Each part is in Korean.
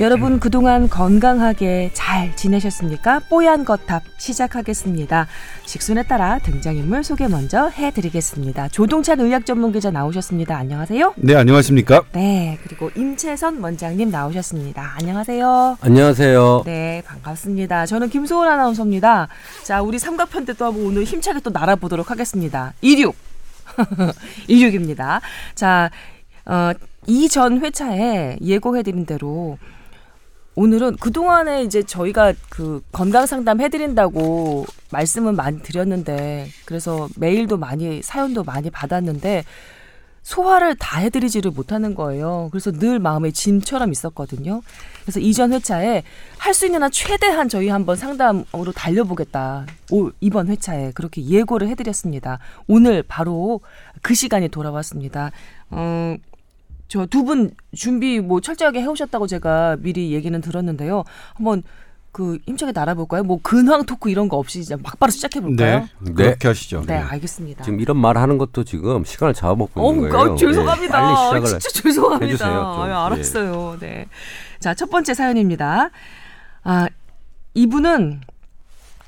여러분 그동안 건강하게 잘 지내셨습니까? 뽀얀 거탑 시작하겠습니다. 식순에 따라 등장인물 소개 먼저 해드리겠습니다. 조동찬 의학 전문 기자 나오셨습니다. 안녕하세요. 네, 안녕하십니까? 네, 그리고 임채선 원장님 나오셨습니다. 안녕하세요. 안녕하세요. 네, 반갑습니다. 저는 김소은 아나운서입니다. 자, 우리 삼각편 때 또 한번 오늘 힘차게 또 날아보도록 하겠습니다. 26. 26입니다. 자, 어, 이전 회차에 예고해드린 대로 오늘은 그동안에 이제 저희가 그 건강 상담 해드린다고 말씀은 많이 드렸는데 그래서 메일도 많이 사연도 많이 받았는데 소화를 다 해드리지를 못하는 거예요. 그래서 늘 마음에 짐처럼 있었거든요. 그래서 이전 회차에 할 수 있는 한 최대한 저희 한번 상담으로 달려보겠다. 오, 이번 회차에 그렇게 예고를 해드렸습니다. 오늘 바로 그 시간이 돌아왔습니다. 어, 저 두 분 준비 뭐 철저하게 해오셨다고 제가 미리 얘기는 들었는데요. 한번 그 힘차게 날아볼까요? 뭐 근황 토크 이런 거 없이 이제 막바로 시작해 볼까요? 네, 그렇게 하시죠. 네, 알겠습니다. 지금 이런 말 하는 것도 지금 시간을 잡아먹고 있는 거예요. 어, 죄송합니다. 네, 빨리 시작을 진짜 죄송합니다. 해주세요, 좀. 아유, 알았어요. 네. 자, 첫 번째 사연입니다. 아, 이분은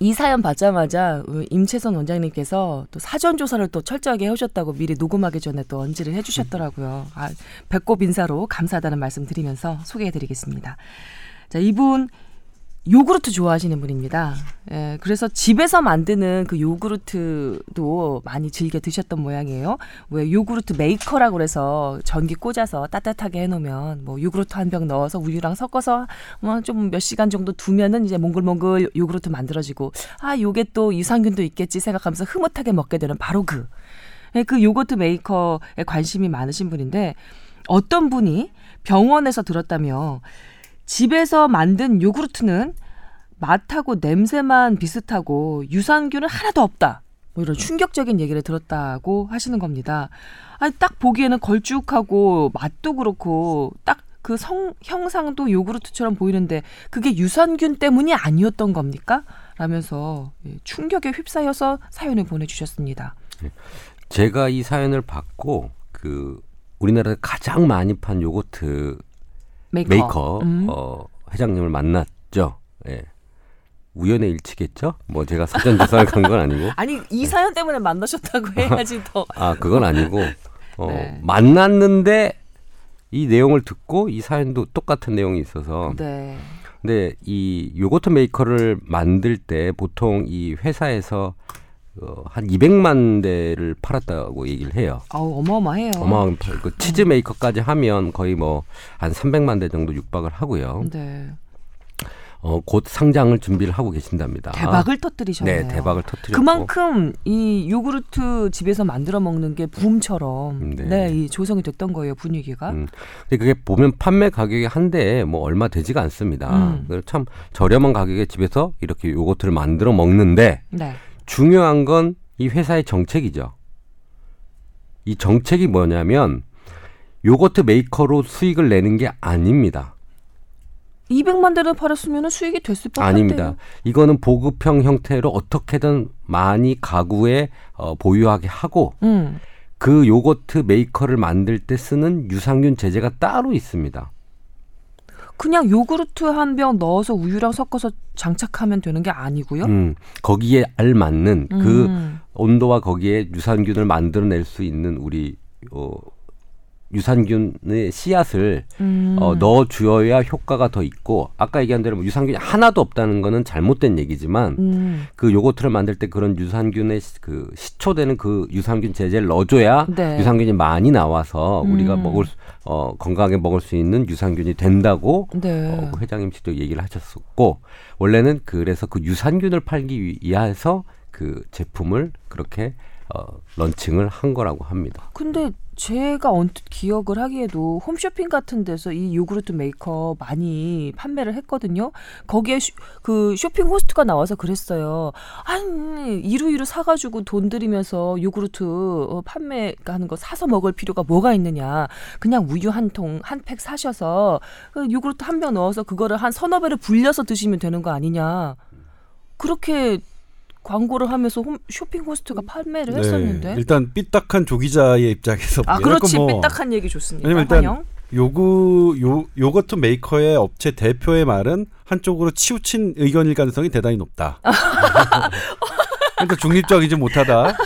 이 사연 받자마자 임채선 원장님께서 또 사전 조사를 또 철저하게 해오셨다고 미리 녹음하기 전에 또 언지를 해주셨더라고요. 아, 배꼽 인사로 감사하다는 말씀 드리면서 소개해드리겠습니다. 자, 이분 요구르트 좋아하시는 분입니다. 예, 그래서 집에서 만드는 그 요구르트도 많이 즐겨 드셨던 모양이에요. 왜 요구르트 메이커라고 그래서 전기 꽂아서 따뜻하게 해놓으면 뭐 요구르트 한 병 넣어서 우유랑 섞어서 뭐좀 몇 시간 정도 두면은 이제 몽글몽글 요구르트 만들어지고 아 요게 또 유산균도 있겠지 생각하면서 흐뭇하게 먹게 되는 바로 그. 예, 그 요거트 메이커에 관심이 많으신 분인데 어떤 분이 병원에서 들었다며 집에서 만든 요구르트는 맛하고 냄새만 비슷하고 유산균은 하나도 없다. 뭐 이런 충격적인 얘기를 들었다고 하시는 겁니다. 아니 딱 보기에는 걸쭉하고 맛도 그렇고 딱 그 성 형상도 요구르트처럼 보이는데 그게 유산균 때문이 아니었던 겁니까? 라면서 예, 충격에 휩싸여서 사연을 보내주셨습니다. 제가 이 사연을 받고 그 우리나라에 가장 많이 판 요거트 메이커, 메이커 음. 어, 회장님을 만났죠. 예. 우연의 일치겠죠? 뭐 제가 사전 조사를 간 건 아니고. 아니 이 사연 때문에 만나셨다고 해야지 더. 아 그건 아니고 어, 네. 만났는데 이 내용을 듣고 이 사연도 똑같은 내용이 있어서. 네. 근데 이 요거트 메이커를 만들 때 보통 이 회사에서 어, 한 200만 대를 팔았다고 얘기를 해요. 아우 어마어마해요. 어마어마 그 치즈 메이커까지 하면 거의 뭐 한 300만 대 정도 육박을 하고요. 네. 어, 곧 상장을 준비를 하고 계신답니다. 대박을 터뜨리셨네요. 네, 대박을 터뜨렸고 그만큼 이 요구르트 집에서 만들어 먹는 게 붐처럼 네, 네 이 조성이 됐던 거예요 분위기가. 음. 근데 그게 보면 판매 가격이 한 대에 뭐 얼마 되지가 않습니다. 음. 참 저렴한 가격에 집에서 이렇게 요거트를 만들어 먹는데 네. 중요한 건 이 회사의 정책이죠. 이 정책이 뭐냐면 요거트 메이커로 수익을 내는 게 아닙니다. 200만 대를 팔았으면 수익이 됐을 법한데요. 아닙니다. 이거는 보급형 형태로 어떻게든 많이 가구에 어, 보유하게 하고 음. 그 요거트 메이커를 만들 때 쓰는 유산균 제제가 따로 있습니다. 그냥 요구르트 한 병 넣어서 우유랑 섞어서 장착하면 되는 게 아니고요. 음, 거기에 알맞는 그 음. 온도와 거기에 유산균을 만들어낼 수 있는 우리 어, 유산균의 씨앗을 음. 어, 넣어 주어야 효과가 더 있고 아까 얘기한 대로 뭐 유산균이 하나도 없다는 거는 잘못된 얘기지만 음. 그 요거트를 만들 때 그런 유산균의 그 시초되는 그 유산균 제제를 넣어줘야 네. 유산균이 많이 나와서 음. 우리가 먹을 어, 건강하게 먹을 수 있는 유산균이 된다고 네. 어, 그 회장님 직접 얘기를 하셨었고 원래는 그래서 그 유산균을 팔기 위해서 그 제품을 그렇게 어, 런칭을 한 거라고 합니다. 근데 제가 언뜻 기억을 하기에도 홈쇼핑 같은 데서 이 요구르트 메이커 많이 판매를 했거든요. 거기에 쇼, 그 쇼핑 호스트가 나와서 그랬어요. 아니 일일이 사가지고 돈 들이면서 요구르트 어, 판매하는 거 사서 먹을 필요가 뭐가 있느냐. 그냥 우유 한 통 한 팩 사셔서 그 요구르트 한 병 넣어서 그거를 한 서너 배를 불려서 드시면 되는 거 아니냐. 그렇게 광고를 하면서 홈, 쇼핑 호스트가 판매를 네. 했었는데 일단 삐딱한 조기자의 입장에서 아 그렇지 뭐, 삐딱한 얘기 좋습니다. 왜냐면 일단 요구 요 요거트 메이커의 업체 대표의 말은 한쪽으로 치우친 의견일 가능성이 대단히 높다. 그러니까 중립적이지 못하다.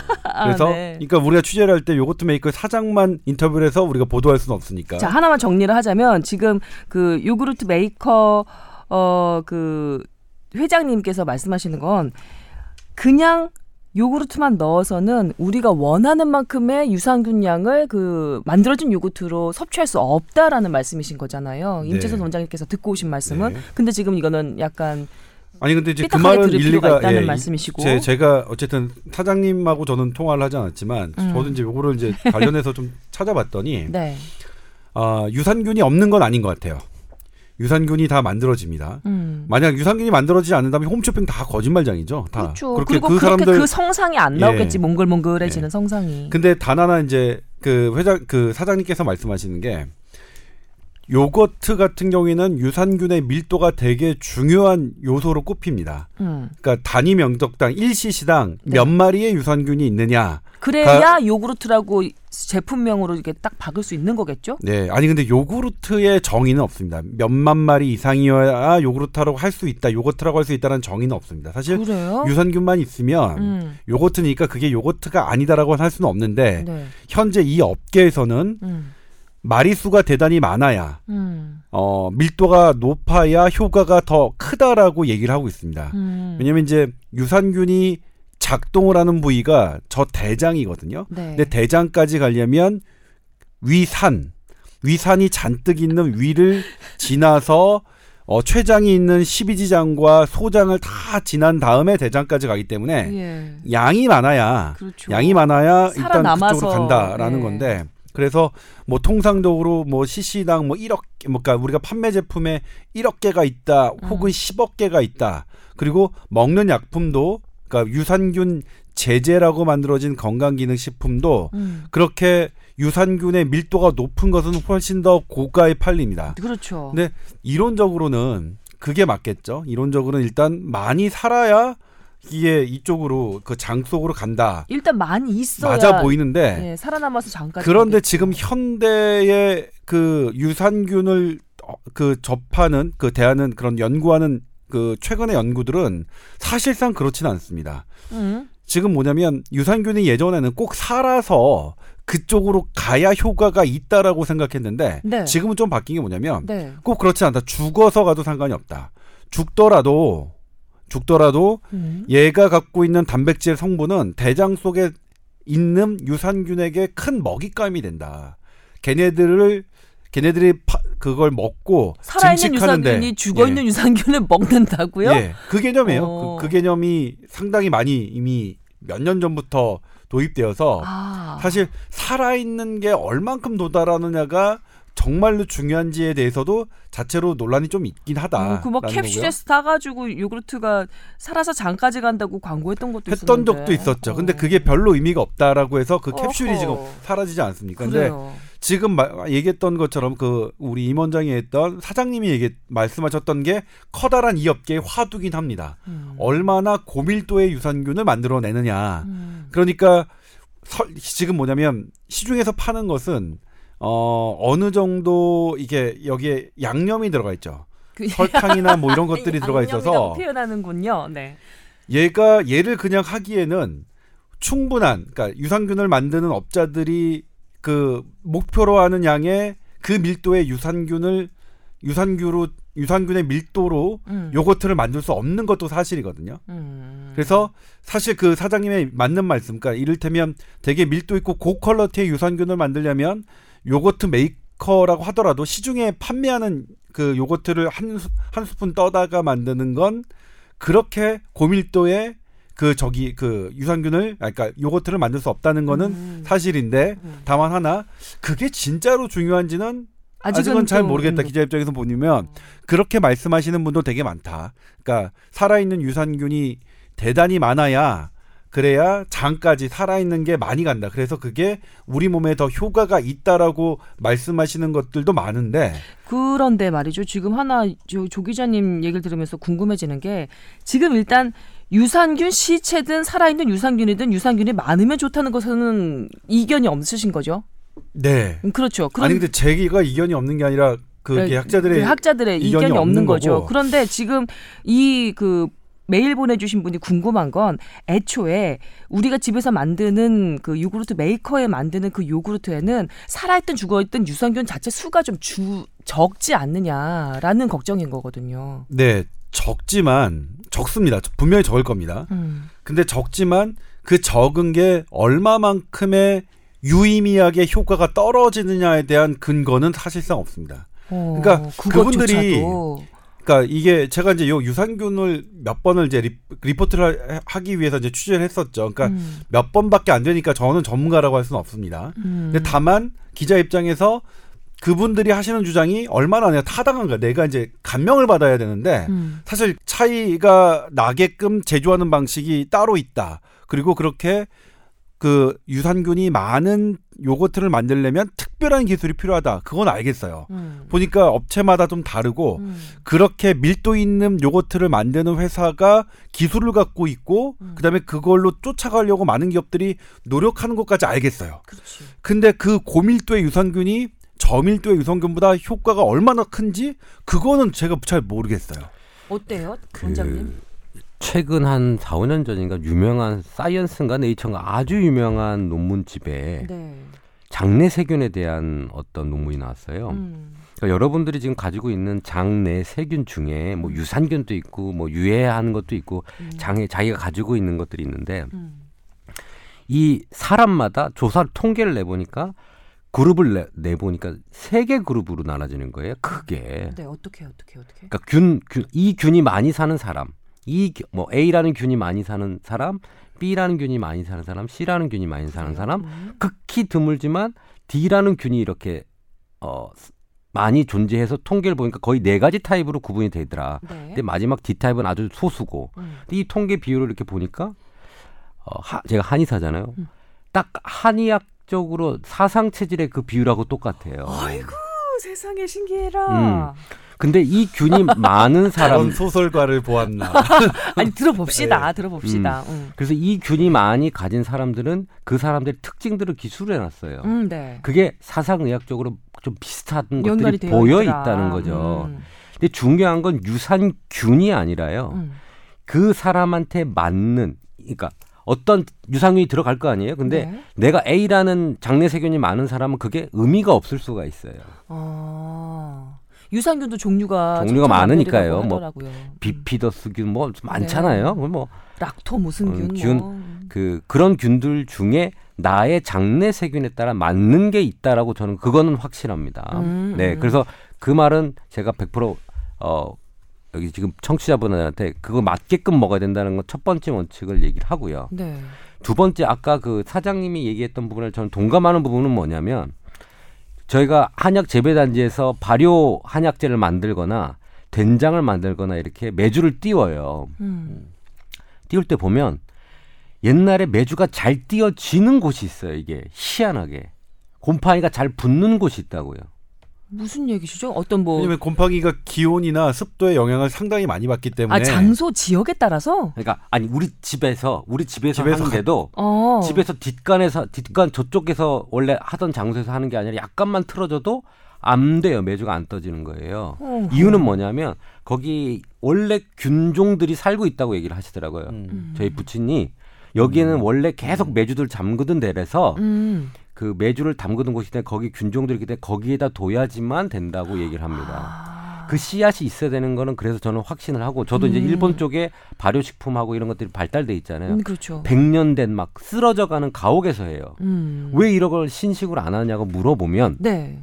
그래서 아, 네. 그러니까 우리가 취재를 할 때 요거트 메이커 사장만 인터뷰를 해서 우리가 보도할 수는 없으니까. 자 하나만 정리를 하자면 지금 그 요구르트 메이커 어그 회장님께서 말씀하시는 건 그냥 요구르트만 넣어서는 우리가 원하는 만큼의 유산균 양을 그 만들어진 요구르트로 섭취할 수 없다라는 말씀이신 거잖아요. 네. 임채선 원장님께서 듣고 오신 말씀은 네. 근데 지금 이거는 약간 아니 근데 이제 그 말은 일리가 있다는 예, 말씀이시고. 제, 제가 어쨌든 사장님하고 저는 통화를 하지 않았지만 음. 저도 이제 요거를 이제 관련해서 좀 찾아봤더니 네. 아, 유산균이 없는 건 아닌 것 같아요. 유산균이 다 만들어집니다. 음. 만약 유산균이 만들어지지 않는다면 홈쇼핑 다 거짓말장이죠. 다. 그렇죠. 그리고 그 사람들 그 성상이 안 예. 나오겠지 몽글몽글해지는 성상이. 근데 단 하나 이제 그 회장 그 사장님께서 말씀하시는 게 요거트 같은 경우에는 유산균의 밀도가 되게 중요한 요소로 꼽힙니다. 음. 그러니까 단위 명적당 1cc당 네. 몇 마리의 유산균이 있느냐. 그래야 요구르트라고 제품명으로 이렇게 딱 박을 수 있는 거겠죠? 네, 아니 근데 요구르트의 정의는 없습니다. 몇만 마리 이상이어야 요구르트라고 할 수 있다, 요거트라고 할 수 있다는 정의는 없습니다. 사실 그래요? 유산균만 있으면 음. 요거트니까 그게 요거트가 아니다라고 할 수는 없는데 네. 현재 이 업계에서는 음. 마리 수가 대단히 많아야 음. 어, 밀도가 높아야 효과가 더 크다라고 얘기를 하고 있습니다. 음. 왜냐면 이제 유산균이 작동을 하는 부위가 저 대장이거든요. 네. 근데 대장까지 가려면 위산, 위산이 잔뜩 있는 위를 지나서 어, 췌장이 있는 십이지장과 소장을 다 지난 다음에 대장까지 가기 때문에 예. 양이 많아야 그렇죠. 양이 많아야 일단 그쪽으로 간다라는 예. 건데 그래서 뭐 통상적으로 뭐 CC당 뭐 1억 뭐 그러니까 우리가 판매 제품에 1억 개가 있다 혹은 음. 10억 개가 있다 그리고 먹는 약품도 그러니까 유산균 제제라고 만들어진 건강기능식품도 음. 그렇게 유산균의 밀도가 높은 것은 훨씬 더 고가에 팔립니다. 그렇죠. 근데 이론적으로는 그게 맞겠죠. 이론적으로는 일단 많이 살아야 이게 이쪽으로 그 장 속으로 간다. 일단 많이 있어야 맞아 보이는데 예, 살아남아서 잠깐 그런데 지금 현대의 그 유산균을 어, 그 접하는 그 대하는 그런 연구하는 그 최근의 연구들은 사실상 그렇지는 않습니다. 음. 지금 뭐냐면 유산균이 예전에는 꼭 살아서 그쪽으로 가야 효과가 있다라고 생각했는데 네. 지금은 좀 바뀐 게 뭐냐면 네. 꼭 그렇지 않다. 죽어서 가도 상관이 없다. 죽더라도 죽더라도 음. 얘가 갖고 있는 단백질 성분은 대장 속에 있는 유산균에게 큰 먹잇감이 된다. 걔네들을 걔네들이 파, 그걸 먹고 살아있는 유산균이 죽어 있는 유산균을 먹는다고요? 예, 그 개념이에요. 어. 그, 그 개념이 상당히 많이 이미 몇 년 전부터 도입되어서 아. 사실 살아있는 게 얼만큼 도달하느냐가 정말로 중요한지에 대해서도 자체로 논란이 좀 있긴 하다. 어, 그막 캡슐에서 타가지고 요구르트가 살아서 장까지 간다고 광고했던 것도 했던 있었는데. 적도 있었죠. 근데 어. 그게 별로 의미가 없다라고 해서 그 캡슐이 어허. 지금 사라지지 않습니까? 근데 그래요. 지금 마- 얘기했던 것처럼 그 우리 임 원장이 했던 사장님이 얘기 말씀하셨던 게 커다란 이 업계의 화두긴 합니다. 음. 얼마나 고밀도의 유산균을 만들어내느냐. 음. 그러니까 설- 지금 뭐냐면 시중에서 파는 것은 어 어느 정도 이게 여기에 양념이 들어가 있죠. 그 설탕이나 뭐 이런 것들이 들어가 있어서 표현하는군요. 네. 얘가 얘를 그냥 하기에는 충분한 그러니까 유산균을 만드는 업자들이 그 목표로 하는 양의 그 밀도의 유산균을 유산균으로 유산균의 밀도로 음. 요거트를 만들 수 없는 것도 사실이거든요. 음. 그래서 사실 그 사장님의 맞는 말씀, 그러니까 이를테면 되게 밀도 있고 고퀄러티의 유산균을 만들려면 요거트 메이커라고 하더라도 시중에 판매하는 그 요거트를 한, 스- 한 스푼 떠다가 만드는 건 그렇게 고밀도의 그 저기 그 유산균을 아, 그러니까 요거트를 만들 수 없다는 거는 음. 사실인데 음. 다만 하나 그게 진짜로 중요한지는 아직은, 잘 좀, 모르겠다. 음. 기자 입장에서 보면 그렇게 말씀하시는 분도 되게 많다. 그러니까 살아있는 유산균이 대단히 많아야 그래야 장까지 살아있는 게 많이 간다. 그래서 그게 우리 몸에 더 효과가 있다라고 말씀하시는 것들도 많은데 그런데 말이죠. 지금 하나 조, 조 기자님 얘기를 들으면서 궁금해지는 게 지금 일단 유산균 시체든 살아있는 유산균이든 유산균이 많으면 좋다는 것은 이견이 없으신 거죠? 네. 음, 그렇죠. 그런 아니 근데 제기가 이견이 없는 게 아니라 그 네, 학자들의 그 학자들의 이견이 이견이, 없는 없는 거죠. 거고. 그런데 지금 이그 메일 보내주신 분이 궁금한 건 애초에 우리가 집에서 만드는 그 요구르트 메이커에 만드는 그 요구르트에는 살아있든 죽어있든 유산균 자체 수가 좀 주, 적지 않느냐라는 걱정인 거거든요. 네 적지만 적습니다. 분명히 적을 겁니다. 음. 근데 적지만 그 적은 게 얼마만큼의 유의미하게 효과가 떨어지느냐에 대한 근거는 사실상 없습니다. 어, 그러니까 그분들이. 그러니까 이게 제가 이제 요 유산균을 몇 번을 이제 리, 리포트를 하- 하기 위해서 이제 취재를 했었죠. 그러니까 음, 몇 번밖에 안 되니까 저는 전문가라고 할 수는 없습니다. 음. 근데 다만 기자 입장에서 그분들이 하시는 주장이 얼마나 내가 타당한가 내가 이제 감명을 받아야 되는데 음. 사실 차이가 나게끔 제조하는 방식이 따로 있다. 그리고 그렇게 그 유산균이 많은 요거트를 만들려면 특별한 기술이 필요하다. 그건 알겠어요. 음. 보니까 업체마다 좀 다르고 음. 그렇게 밀도 있는 요거트를 만드는 회사가 기술을 갖고 있고 음. 그다음에 그걸로 쫓아가려고 많은 기업들이 노력하는 것까지 알겠어요. 그렇지. 근데 그 고밀도의 유산균이 저밀도의 유산균보다 효과가 얼마나 큰지 그거는 제가 잘 모르겠어요. 어때요, 그 원장님? 최근 한 4, 5년 전인가 유명한 사이언스인가 네이처인가 아주 유명한 논문집에 네. 장내 세균에 대한 어떤 논문이 나왔어요. 음. 그러니까 여러분들이 지금 가지고 있는 장내 세균 중에 뭐 유산균도 있고 뭐 유해한 것도 있고 음. 장에 자기가 가지고 있는 것들이 있는데 음. 이 사람마다 조사를 통계를 내보니까 그룹을 내, 내보니까 세 개 그룹으로 나눠지는 거예요. 크게. 네, 어떻게 어떻게 어떻게? 그러니까 균, 균, 이 균이 많이 사는 사람, 이 뭐 A라는 균이 많이 사는 사람, B라는 균이 많이 사는 사람, C라는 균이 많이 사는 사람, 음. 극히 드물지만 D라는 균이 이렇게 어 많이 존재해서 통계를 보니까 거의 네 가지 타입으로 구분이 되더라. 네. 근데 마지막 D 타입은 아주 소수고, 음. 근데 이 통계 비율을 이렇게 보니까 어, 하, 제가 한의사잖아요. 음. 딱 한의학 적으로 사상 체질의 그 비율하고 똑같아요. 아이고 세상에 신기해라. 근데 이 균이 많은 사람 소설가를 보았나. 아니 들어봅시다. 네. 들어봅시다. 음. 그래서 이 균이 많이 가진 사람들은 그 사람들의 특징들을 기술을 해놨어요. 음, 네. 그게 사상의학적으로 좀 비슷한 것들이 보여 있더라. 있다는 거죠. 음. 근데 중요한 건 유산균이 아니라요. 음. 그 사람한테 맞는, 그러니까 어떤 유산균이 들어갈 거 아니에요. 근데 네. 내가 A라는 장내 세균이 많은 사람은 그게 의미가 없을 수가 있어요. 아, 유산균도 종류가 종류가 많으니까요. 뭐. 음. 비피더스균 뭐 많잖아요. 뭐 락토 무슨 어, 균, 균, 뭐. 그 그런 균들 중에 나의 장내 세균에 따라 맞는 게 있다라고 저는 그거는 확실합니다. 음, 네, 음. 그래서 그 말은 제가 100%어 여기 지금 청취자분들한테 그거 맞게끔 먹어야 된다는 건 첫 번째 원칙을 얘기를 하고요. 네. 두 번째 아까 그 사장님이 얘기했던 부분을 저는 동감하는 부분은 뭐냐면 저희가 한약 재배 단지에서 발효 한약재를 만들거나 된장을 만들거나 이렇게 메주를 띄워요. 음. 띄울 때 보면 옛날에 메주가 잘 띄어지는 곳이 있어요. 이게 희한하게 곰팡이가 잘 붙는 곳이 있다고요. 무슨 얘기시죠? 어떤 뭐 왜냐면 곰팡이가 기온이나 습도의 영향을 상당히 많이 받기 때문에 아, 장소 지역에 따라서 그러니까 아니 우리 집에서 우리 집에서, 집에서 하는데도 어. 집에서 뒷간에서 뒷간 저쪽에서 원래 하던 장소에서 하는 게 아니라 약간만 틀어져도 안 돼요. 메주가 안 떠지는 거예요. 어허. 이유는 뭐냐면 거기 원래 균종들이 살고 있다고 얘기를 하시더라고요. 음. 저희 부친이 여기에는 원래 계속 메주들 잠그던 데라서 음. 그 메주를 담그던 곳이 때 거기 균종들이 있기 때문에 거기에다 둬야지만 된다고 얘기를 합니다. 아. 그 씨앗이 있어야 되는 거는 그래서 저는 확신을 하고 저도 이제 음. 일본 쪽에 발효식품하고 이런 것들이 발달돼 있잖아요. 음, 그렇죠. 100년 된 막 쓰러져 가는 가옥에서 해요. 음. 왜 이런 걸 신식으로 안 하냐고 물어보면 네.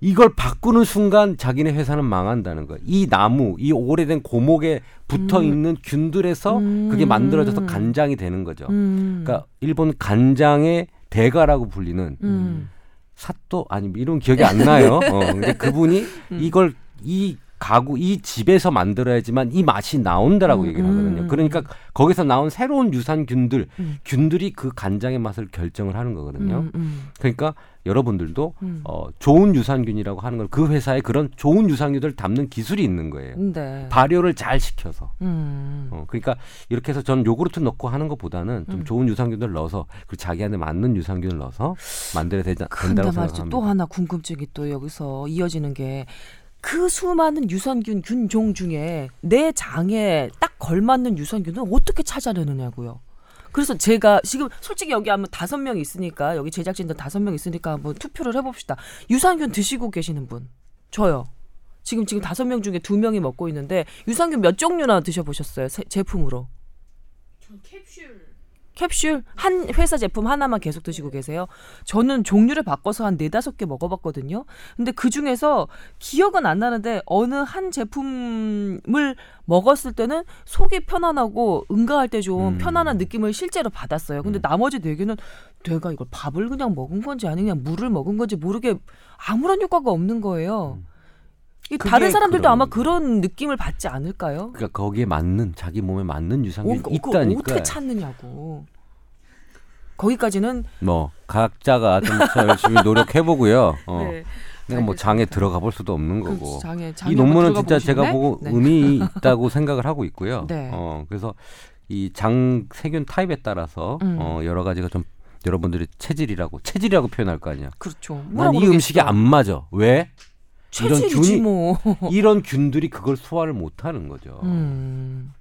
이걸 바꾸는 순간 자기네 회사는 망한다는 거예요. 이 나무, 이 오래된 고목에 붙어 있는 균들에서 음. 그게 만들어져서 간장이 되는 거죠. 음. 그러니까 일본 간장의 대가라고 불리는 음. 사또 아니 이런 기억이 안 나요. 어, 근데 그분이 음. 이걸 이 가구 이 집에서 만들어야지만 이 맛이 나온다라고 음, 얘기를 하거든요. 음, 그러니까 거기서 나온 새로운 유산균들, 음. 균들이 그 간장의 맛을 결정을 하는 거거든요. 음, 음, 그러니까 여러분들도 음. 어, 좋은 유산균이라고 하는 걸 그 회사에 그런 좋은 유산균을 담는 기술이 있는 거예요. 네. 발효를 잘 시켜서. 음. 어, 그러니까 이렇게 해서 전 요구르트 넣고 하는 것보다는 좀 음. 좋은 유산균을 넣어서 그리고 자기한테 맞는 유산균을 넣어서 만들어야 되지, 된다고. 생각합니다. 또 하나 궁금증이 또 여기서 이어지는 게 그 수많은 유산균 균종 중에 내 장에 딱 걸맞는 유산균을 어떻게 찾아내느냐고요. 그래서 제가 지금 솔직히 여기 한번 다섯 명 있으니까 여기 제작진들 다섯 명 있으니까 한번 투표를 해봅시다. 유산균 드시고 계시는 분 저요. 지금 지금 다섯 명 중에 두 명이 먹고 있는데 유산균 몇 종류나 드셔보셨어요? 세- 제품으로? 전 캡슐 캡슐 한 회사 제품 하나만 계속 드시고 계세요? 저는 종류를 바꿔서 한 네다섯 개 먹어봤거든요. 근데 그 중에서 기억은 안 나는데 어느 한 제품을 먹었을 때는 속이 편안하고 응가할 때좀 음. 편안한 느낌을 실제로 받았어요. 근데 나머지 네 개는 내가 이걸 밥을 그냥 먹은 건지 아니면 물을 먹은 건지 모르게 아무런 효과가 없는 거예요. 이 그게 다른 사람들도 그런- 아마 그런 느낌을 받지 않을까요? 그러니까 거기에 맞는 자기 몸에 맞는 유산균이 어, 그거 있다니까. 어떻게 찾느냐고. 거기까지는 뭐 각자가 좀 열심히 노력해 보고요. 어. 네. 내가 뭐 장에 들어가 볼 수도 없는 그 거고. 장에, 장에 이 논문은 진짜 제가? 보고 네. 의미 있다고 생각을 하고 있고요. 네. 어, 그래서 이 장 세균 타입에 따라서 음. 어, 여러 가지가 좀 여러분들이 체질이라고 체질이라고 표현할 거 아니야. 그렇죠. 난 뭐라고 이 그러겠어. 음식이 안 맞아. 왜? 이런 균이- 뭐. 이런 균들이 그걸 소화를 못 하는 거죠. 음.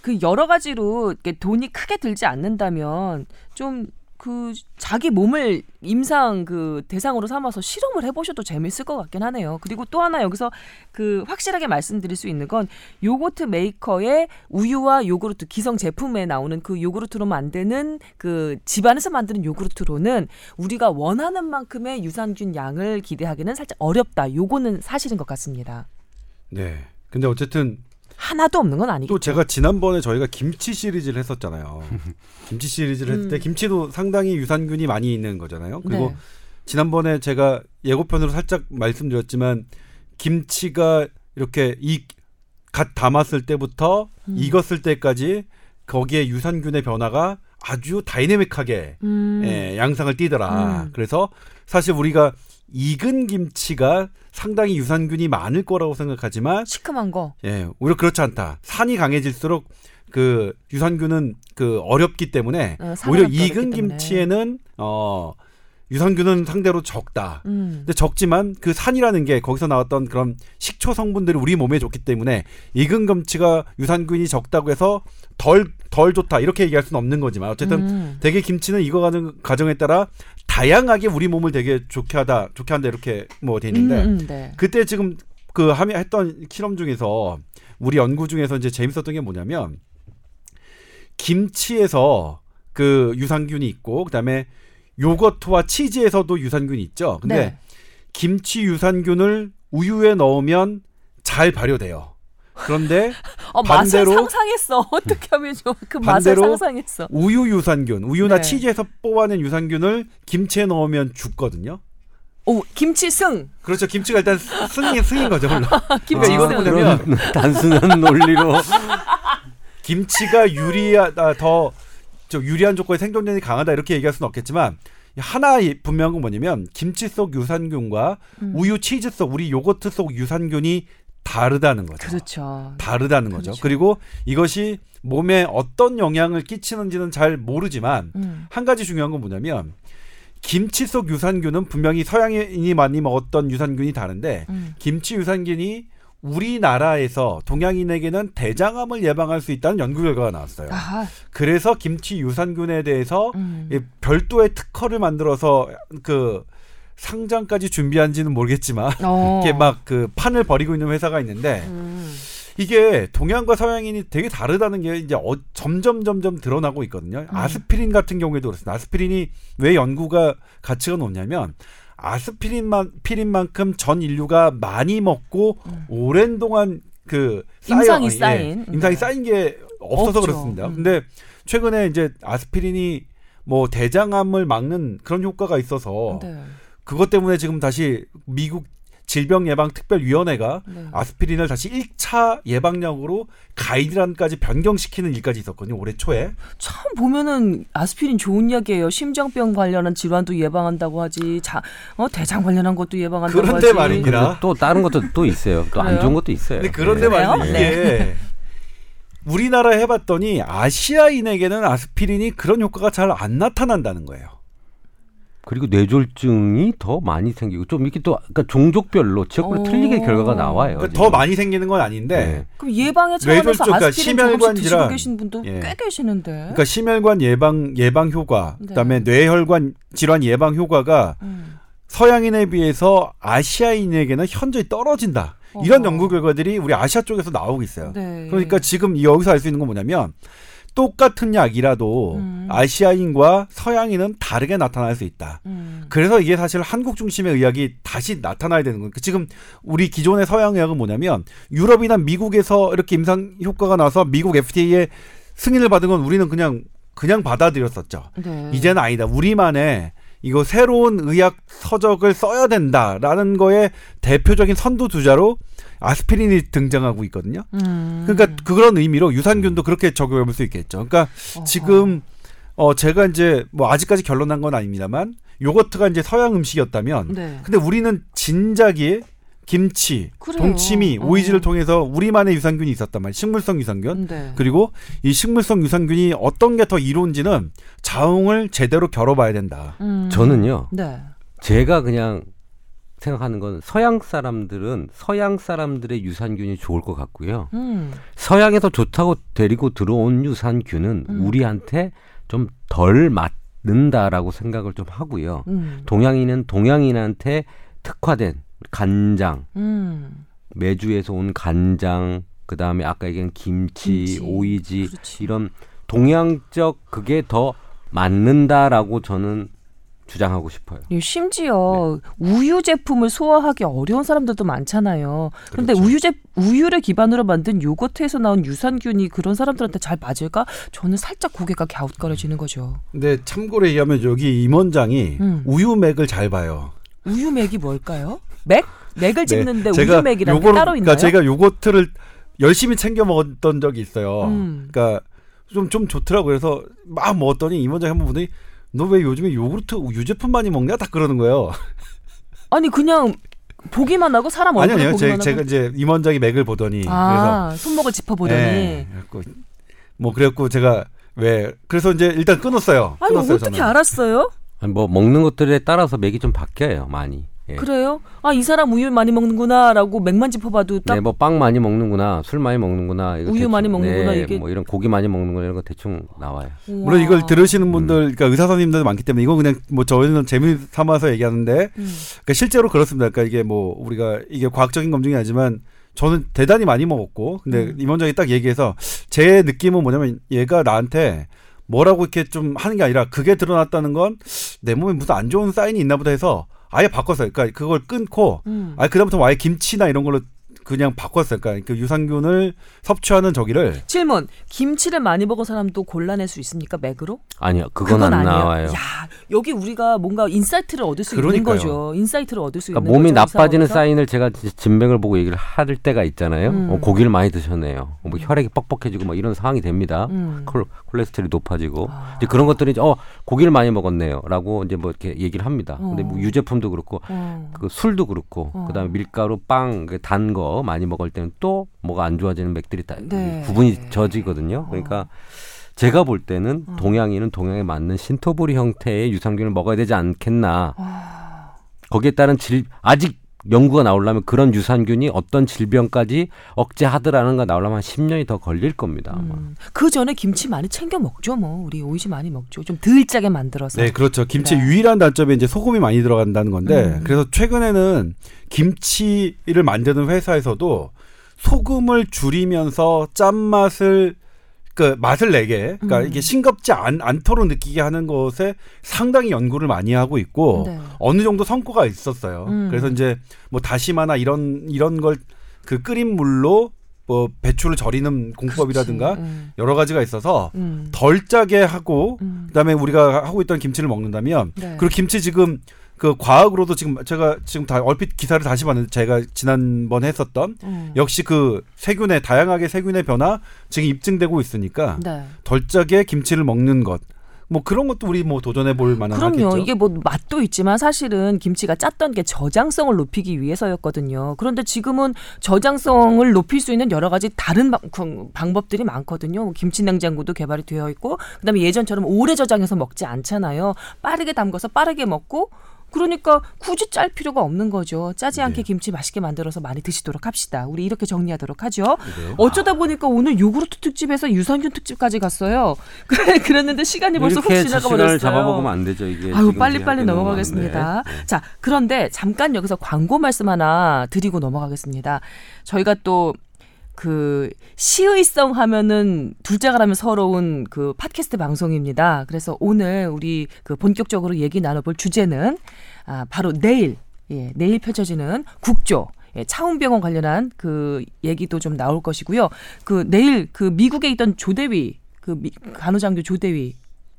그 여러 가지로 돈이 크게 들지 않는다면 좀 그 자기 몸을 임상 그 대상으로 삼아서 실험을 해보셔도 재밌을 것 같긴 하네요. 그리고 또 하나 여기서 그 확실하게 말씀드릴 수 있는 건 요거트 메이커의 우유와 요구르트 기성 제품에 나오는 그 요구르트로 만드는 그 집안에서 만드는 요구르트로는 우리가 원하는 만큼의 유산균 양을 기대하기는 살짝 어렵다. 요거는 사실인 것 같습니다. 네. 근데 어쨌든 하나도 없는 건 아니겠죠. 또 제가 지난번에 저희가 김치 시리즈를 했었잖아요. 김치 시리즈를 했을 때 음. 김치도 상당히 유산균이 많이 있는 거잖아요. 그리고 네. 지난번에 제가 예고편으로 살짝 말씀드렸지만 김치가 이렇게 이 갓 담았을 때부터 음. 익었을 때까지 거기에 유산균의 변화가 아주 다이내믹하게 음. 예, 양상을 띠더라. 음. 그래서 사실 우리가 익은 김치가 상당히 유산균이 많을 거라고 생각하지만 시큼한 거. 예, 오히려 그렇지 않다. 산이 강해질수록 그 유산균은 그 어렵기 때문에 어, 오히려 익은 때문에. 김치에는 어 유산균은 상대로 적다. 음. 근데 적지만 그 산이라는 게 거기서 나왔던 그런 식초 성분들이 우리 몸에 좋기 때문에 익은 김치가 유산균이 적다고 해서 덜 덜 좋다 이렇게 얘기할 수는 없는 거지만 어쨌든 음. 되게 김치는 익어가는 과정에 따라 다양하게 우리 몸을 되게 좋게 하다 좋게 한다 이렇게 뭐 돼 있는데 음, 음, 네. 그때 지금 그 함이 했던 실험 중에서 우리 연구 중에서 이제 재밌었던 게 뭐냐면 김치에서 그 유산균이 있고 그다음에 요거트와 치즈에서도 유산균이 있죠. 근데 네. 김치 유산균을 우유에 넣으면 잘 발효돼요. 그런데 어, 맛을 반대로- 상상했어. 어떻게 하면 좋아? 그 맛을 상상했어. 우유 유산균, 우유나 네. 치즈에서 뽑아낸 유산균을 김치에 넣으면 죽거든요. 오, 김치 승. 그렇죠. 김치가 일단 승인 승인 거죠, 물론. 김치 그러니까 승. 뭐냐면 그런 단순한 논리로 김치가 유리하다 더 저 유리한 조건의 생존력이 강하다 이렇게 얘기할 수는 없겠지만 하나 이- 분명한 건 뭐냐면 김치 속 유산균과 음. 우유 치즈 속 우리 요거트 속 유산균이 다르다는 거죠. 그렇죠. 다르다는 거죠. 그렇죠. 그리고 이것이 몸에 어떤 영향을 끼치는지는 잘 모르지만 음. 한 가지 중요한 건 뭐냐면 김치 속 유산균은 분명히 서양인이 많이 먹었던 유산균이 다른데 음. 김치 유산균이 우리나라에서 동양인에게는 대장암을 예방할 수 있다는 연구 결과가 나왔어요. 아, 그래서 김치 유산균에 대해서 음. 이 별도의 특허를 만들어서 그 상장까지 준비한지는 모르겠지만 어. 이렇게 막 그 판을 벌이고 있는 회사가 있는데 음. 이게 동양과 서양인이 되게 다르다는 게 이제 어- 점점 점점 드러나고 있거든요. 음. 아스피린 같은 경우에도 그렇습니다. 아스피린이 왜 연구가 가치가 높냐면 아스피린만 피린만큼 전 인류가 많이 먹고 음. 오랜 동안 그 쌓여- 임상이 예, 쌓인. 임상이 네. 쌓인 게 없어서 없죠. 그렇습니다. 음. 근데 최근에 이제 아스피린이 뭐 대장암을 막는 그런 효과가 있어서 네. 그것 때문에 지금 다시 미국 질병예방특별위원회가 네. 아스피린을 다시 1차 예방약으로 가이드라인까지 변경시키는 일까지 있었거든요. 올해 초에. 참 보면은 아스피린 좋은 약이에요. 심장병 관련한 질환도 예방한다고 하지. 자, 어, 대장 관련한 것도 예방한다고 그런데 하지. 말입니다. 그리고 또 다른 것도 또 있어요. 또 안? 좋은 것도 있어요. 근데 그런데 예. 그래요? 말이죠. 이게 우리나라 해봤더니 아시아인에게는 아스피린이 그런 효과가 잘 안 나타난다는 거예요. 그리고 뇌졸중이 더 많이 생기고 좀 이렇게 또 그러니까 종족별로 지역별로 오. 틀리게 결과가 나와요. 그러니까. 더 많이 생기는 건 아닌데 네. 그럼 예방의 차원에서 뇌졸중, 그러니까 아스피린 심혈관 드시고 질환. 계신 분도 예. 꽤 계시는데. 그러니까 심혈관 예방 예방 효과, 네. 그다음에 뇌혈관 질환 예방 효과가 음. 서양인에 비해서 아시아인에게는 현저히 떨어진다. 이런. 연구 결과들이 우리 아시아 쪽에서 나오고 있어요. 네. 그러니까 지금 여기서 알 수 있는 건 뭐냐면 똑같은 약이라도 음. 아시아인과 서양인은 다르게 나타날 수 있다. 음. 그래서 이게 사실 한국 중심의 의학이 다시 나타나야 되는 거예요. 지금 우리 기존의 서양 의학은 뭐냐면 유럽이나 미국에서 이렇게 임상 효과가 나서 미국 FDA의 승인을 받은 건 우리는 그냥 그냥 받아들였었죠. 네. 이제는 아니다. 우리만의 이거 새로운 의학 서적을 써야 된다라는 거에 대표적인 선두 주자로 아스피린이 등장하고 있거든요. 음. 그러니까 그런 의미로 유산균도 그렇게 적용해 볼 수 있겠죠. 그러니까 어허. 지금 어 제가 이제 뭐 아직까지 결론 난 건 아닙니다만 요거트가 이제 서양 음식이었다면 네. 근데 우리는 진작에 김치, 그래요. 동치미, 어. 오이지를 통해서 우리만의 유산균이 있었단 말이에요. 식물성 유산균. 네. 그리고 이 식물성 유산균이 어떤 게 더 이로운지는 자웅을 제대로 겨뤄봐야 된다. 음. 저는요. 네. 제가 그냥 생각하는 건 서양 사람들은 서양 사람들의 유산균이 좋을 것 같고요. 음. 서양에서 좋다고 데리고 들어온 유산균은 음. 우리한테 좀 덜 맞는다라고 생각을 좀 하고요. 음. 동양인은 동양인한테 특화된 간장, 음. 메주에서 온 간장, 그 다음에 아까 얘기한 김치, 김치. 오이지 그렇지. 이런 동양적 그게 더 맞는다라고 저는 주장하고 싶어요. 예, 심지어 우유 제품을 소화하기 어려운 사람들도 많잖아요. 그런데 그렇죠. 우유 제 우유를 기반으로 만든 요거트에서 나온 유산균이 그런 사람들한테 잘 맞을까? 저는 살짝 고개가 갸웃거려지는 거죠. 근데 참고로 얘기하면 여기 임원장이 음. 우유맥을 잘 봐요. 우유맥이 뭘까요? 맥? 맥을 짚는데 네, 우유맥이라는 게 요거를- 따로 있나요? 그러니까 제가 요거트를 열심히 챙겨 먹었던 적이 있어요. 음. 그러니까 좀 좀 좋더라고요. 그래서 막 먹었더니 임원장이 한번 보더니 너 왜 요즘에 요구르트 유제품 많이 먹냐? 딱 그러는 거예요. 아니 그냥 보기만 하고 사람 얼굴을 아니요. 제, 보기만 제가 하고 이제 임원장이 맥을 보더니 아 손목을 짚어 보더니 예, 그래갖고 뭐 그래갖고 제가 왜 그래서 이제 일단 끊었어요. 아니 끊었어요, 어떻게 저는. 알았어요? 아니, 뭐 먹는 것들에 따라서 맥이 좀 바뀌어요 많이. 예. 그래요? 아 이 사람 우유 많이 먹는구나라고 맥만 짚어봐도 딱 네, 뭐 빵 많이 먹는구나, 술 많이 먹는구나, 이거 우유 대충, 많이 먹는구나, 네, 이게- 뭐 이런 고기 많이 먹는구나 이런 거 대충 나와요. 물론 우와. 이걸 들으시는 분들, 그러니까 의사 선생님들 많기 때문에 이건 그냥 뭐 저희는 재미 삼아서 얘기하는데, 음. 그러니까 실제로 그렇습니다. 그러니까 이게 뭐 우리가 이게 과학적인 검증이 아니지만 저는 대단히 많이 먹었고, 근데 음. 임원장이 딱 얘기해서 제 느낌은 뭐냐면 얘가 나한테 뭐라고 이렇게 좀 하는 게 아니라 그게 드러났다는 건 내 몸에 무슨 안 좋은 사인이 있나 보다 해서 아예 바꿨어요. 그러니까 그걸 끊고 음. 아 그다음부터 아예 김치나 이런 걸로 그냥 바꿨어요. 그러니까 그 유산균을 섭취하는 저기를 질문. 김치를 많이 먹은 사람도 골라낼 수 있습니까? 맥으로? 아니요, 그건, 안 아니에요. 나와요. 야, 여기 우리가 뭔가 insight를 얻을 수 있는 그러니까요. 거죠. insight를 얻을 수 그러니까 있는 몸이 거죠. 나빠지는 의사로서. 사인을 제가 진맥을 보고 얘기를 할 때가 있잖아요. 음. 어, 고기를 많이 드셨네요. 뭐 혈액이 뻑뻑해지고 뭐 이런 상황이 됩니다. 음. 콜, 콜레스테롤이 높아지고 아. 이제 그런 것들이 이제 어 고기를 많이 먹었네요라고 이제 뭐 이렇게 얘기를 합니다. 근데 뭐 어. 유제품도 그렇고 어. 그 술도 그렇고 어. 그다음에 밀가루 빵그단거 많이 먹을 때는 또 뭐가 안 좋아지는 맥들이 다 네. 구분이 져지거든요. 그러니까 제가 볼 때는 어. 동양인은 동양에 맞는 신토부리 형태의 유산균을 먹어야 되지 않겠나. 아. 거기에 따른 질 아직 연구가 나오려면 그런 유산균이 어떤 질병까지 억제하더라는 거 나오려면 한 10년이 더 걸릴 겁니다. 아마. 음. 그 전에 김치 많이 챙겨 먹죠, 뭐. 우리 오이지 많이 먹죠. 좀 덜 짜게 만들어서. 네, 그렇죠. 김치 네. 유일한 단점이 이제 소금이 많이 들어간다는 건데, 음. 그래서 최근에는 김치를 만드는 회사에서도 소금을 줄이면서 짠맛을 그 맛을 내게, 그러니까 음. 이게 싱겁지 않, 않도록 느끼게 하는 것에 상당히 연구를 많이 하고 있고 네. 어느 정도 성과가 있었어요. 음. 그래서 이제 뭐 다시마나 이런 이런 걸 그 끓인 물로 뭐 배추를 절이는 공법이라든가. 음. 여러 가지가 있어서 음. 덜 짜게 하고 음. 그다음에 우리가 하고 있던 김치를 먹는다면 네. 그리고 김치 지금 그 과학으로도 지금 제가 지금 다 얼핏 기사를 다시 봤는데 제가 지난번 했었던 음. 역시 그 세균의 다양하게 세균의 변화 지금 입증되고 있으니까 네. 덜 짜게 김치를 먹는 것. 뭐 그런 것도 우리 뭐 도전해 볼 만한 그럼요. 하겠죠. 이게 뭐 맛도 있지만 사실은 김치가 짰던 게 저장성을 높이기 위해서였거든요. 그런데 지금은 저장성을 높일 수 있는 여러 가지 다른 방, 그 방법들이 많거든요. 뭐 김치 냉장고도 개발이 되어 있고 그다음에 예전처럼 오래 저장해서 먹지 않잖아요. 빠르게 담가서 빠르게 먹고 그러니까 굳이 짤 필요가 없는 거죠. 짜지 않게 네. 김치 맛있게 만들어서 많이 드시도록 합시다. 우리 이렇게 정리하도록 하죠. 네. 어쩌다 보니까 오늘 요구르트 특집에서 유산균 특집까지 갔어요. 그래 그랬는데 시간이 벌써 훅 지나가 버렸어요. 잡아먹으면 안 되죠. 이게 아유 빨리 빨리 이야기 너무 넘어가겠습니다. 네. 자 그런데 잠깐 여기서 광고 말씀 하나 드리고 넘어가겠습니다. 저희가 또 그 시의성 하면은 둘째가 라면 서러운 그 팟캐스트 방송입니다. 그래서 오늘 우리 그 본격적으로 얘기 나눠볼 주제는 아 바로 내일 예 내일 펼쳐지는 국조 예, 차움병원 관련한 그 얘기도 좀 나올 것이고요. 그 내일 그 미국에 있던 조대위 그 미- 간호장교 조대위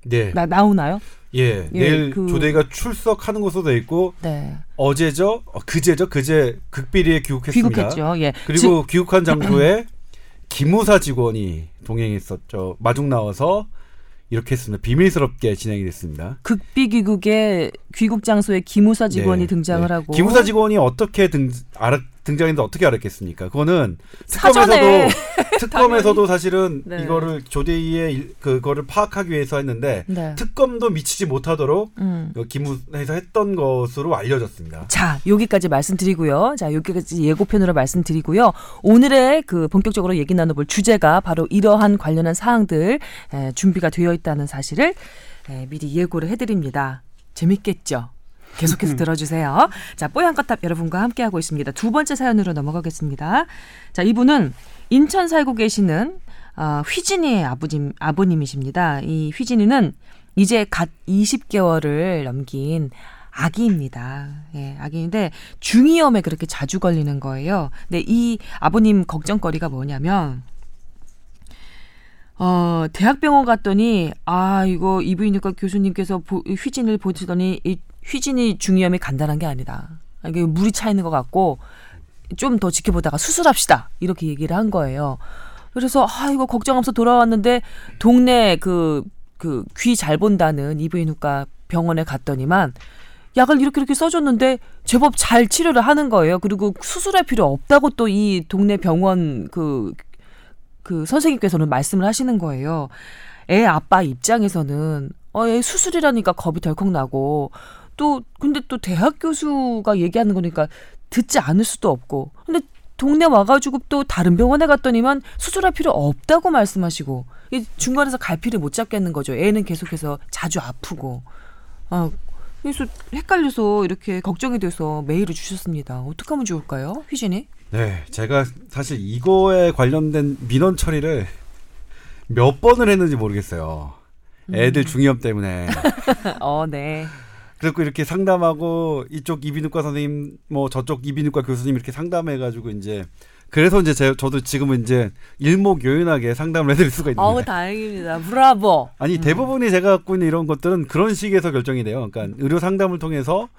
네. 나, 나오나요? 예. 예, 내일 그- 조대가 출석하는 것으로 돼 있고 네. 어제죠? 어, 그제죠? 그제 극비리에 귀국했습니다. 귀국했죠. 예. 그리고 귀국한 장소에 기무사 직원이 동행했었죠. 마중 나와서 이렇게 했습니다. 비밀스럽게 진행이 됐습니다. 극비 귀국의 귀국 장소에 기무사 직원이 네, 등장을 네. 하고 기무사 직원이 어떻게 등 알아 등장했는데 어떻게 알았겠습니까? 그거는 특검에서도 특검에서도 사실은 네. 이거를 조대희의 일- 그거를 파악하기 위해서 했는데 네. 특검도 미치지 못하도록 음. 그 기무사에서 했던 것으로 알려졌습니다. 자, 여기까지 말씀드리고요. 자, 여기까지 예고편으로 말씀드리고요. 오늘의 그 본격적으로 얘기 나눠볼 주제가 바로 이러한 관련한 사항들 에, 준비가 되어 있다는 사실을 에, 미리 예고를 해드립니다. 재밌겠죠? 계속해서 들어주세요. 자, 뽀얀거탑 여러분과 함께하고 있습니다. 두 번째 사연으로 넘어가겠습니다. 자, 이분은 인천 살고 계시는 아, 휘진이의 아버님, 아버님이십니다. 이 휘진이는 이제 갓 20개월을 넘긴 아기입니다. 예, 아기인데 중이염에 그렇게 자주 걸리는 거예요. 근데 이 아버님 걱정거리가 뭐냐면 어, 대학병원 갔더니 아, 이거 이부인후과 교수님께서 보, 휘진을 보시더니 이 휘진이 중이염이 간단한 게 아니다. 이게 물이 차 있는 것 같고 좀 더 지켜보다가 수술합시다. 이렇게 얘기를 한 거예요. 그래서 아, 이거 걱정하면서 돌아왔는데 동네 그 그 귀 잘 본다는 이부인후과 병원에 갔더니만 약을 이렇게 이렇게 써줬는데 제법 잘 치료를 하는 거예요. 그리고 수술할 필요 없다고 또 이 동네 병원 그, 그 선생님께서는 말씀을 하시는 거예요. 애 아빠 입장에서는 어, 애 수술이라니까 겁이 덜컥 나고 또 근데 또 대학 교수가 얘기하는 거니까 듣지 않을 수도 없고 근데 동네 와가지고 또 다른 병원에 갔더니만 수술할 필요 없다고 말씀하시고 이 중간에서 갈피를 못 잡겠는 거죠. 애는 계속해서 자주 아프고 아 그래서 헷갈려서 이렇게 걱정이 돼서 메일을 주셨습니다. 어떻게 하면 좋을까요, 휘진이? 네, 제가 사실 이거에 관련된 민원 처리를 몇 번을 했는지 모르겠어요. 애들 중이염 때문에. 어, 네. 그리고 이렇게 상담하고 이쪽 이비인후과 선생님 뭐 저쪽 이비인후과 교수님 이렇게 상담해가지고 이제 그래서 이제 제, 저도 지금은 이제 일목요연하게 상담을 해드릴 수가 있는 어우. 다행입니다. 브라보. 아니 대부분이 제가 갖고 있는 이런 것들은 그런 식에서 결정이 돼요. 그러니까 의료 상담을 통해서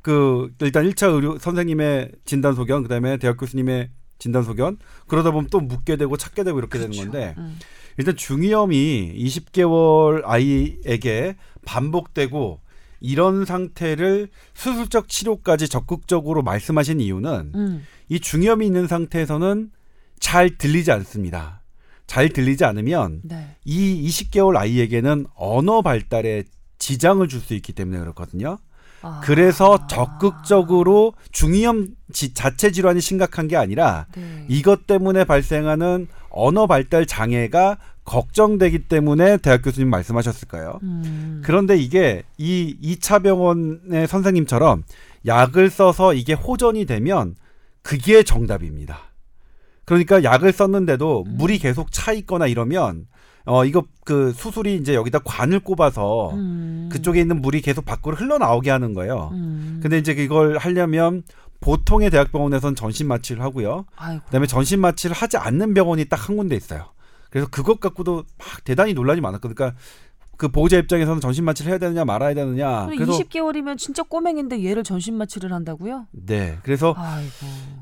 그 일단 1차 의료 선생님의 진단 소견, 그다음에 대학 교수님의 진단 소견 그러다 보면 또 묻게 되고 찾게 되고 이렇게 되는 건데 음. 일단 중이염이 20개월 아이에게 반복되고 이런 상태를 수술적 치료까지 적극적으로 말씀하신 이유는 음. 이 중이염이 있는 상태에서는 잘 들리지 않습니다. 잘 들리지 않으면 네. 이 20개월 아이에게는 언어 발달에 지장을 줄 수 있기 때문에 그렇거든요. 아. 그래서 적극적으로 중이염 지- 자체 질환이 심각한 게 아니라 네. 이것 때문에 발생하는 언어 발달 장애가 걱정되기 때문에 대학 교수님 말씀하셨을 까요 음. 그런데 이게 이 2차 병원의 선생님처럼 약을 써서 이게 호전이 되면 그게 정답입니다. 그러니까 약을 썼는데도 음. 물이 계속 차 있거나 이러면 어 이거 그 수술이 이제 여기다 관을 꼽아서 음. 그쪽에 있는 물이 계속 밖으로 흘러나오게 하는 거예요. 음. 근데 이제 이걸 하려면 보통의 대학병원에선 전신 마취를 하고요. 아이고. 그다음에 전신 마취를 하지 않는 병원이 딱 한 군데 있어요. 그래서 그것 갖고도 막 대단히 논란이 많았거든요. 그러니까 그 보호자 입장에서는 전신 마취를 해야 되느냐 말아야 되느냐. 그래서 20개월이면 진짜 꼬맹인데 얘를 전신 마취를 한다고요? 네. 그래서 아이고.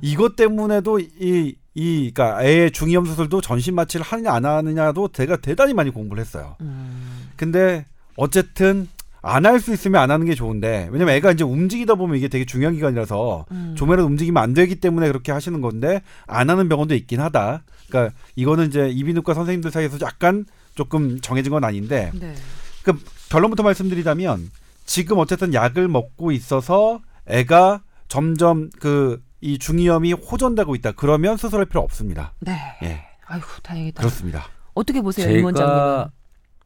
이것 때문에도 이, 이, 그니까 애의 중이염 수술도 전신 마취를 하느냐 안 하느냐도 제가 대단히 많이 공부를 했어요. 음. 근데 어쨌든 안 할 수 있으면 안 하는 게 좋은데 왜냐면 애가 이제 움직이다 보면 이게 되게 중요한 기관이라서 음. 조매라도 움직이면 안 되기 때문에 그렇게 하시는 건데 안 하는 병원도 있긴 하다. 그러니까 이거는 이제 이비인후과 선생님들 사이에서 약간 조금 정해진 건 아닌데 네. 그 결론부터 말씀드리자면 지금 어쨌든 약을 먹고 있어서 애가 점점 그 이 중이염이 호전되고 있다. 그러면 수술할 필요 없습니다. 네. 예, 아이고 다행이다. 그렇습니다. 어떻게 보세요, 임 원장님은? 제가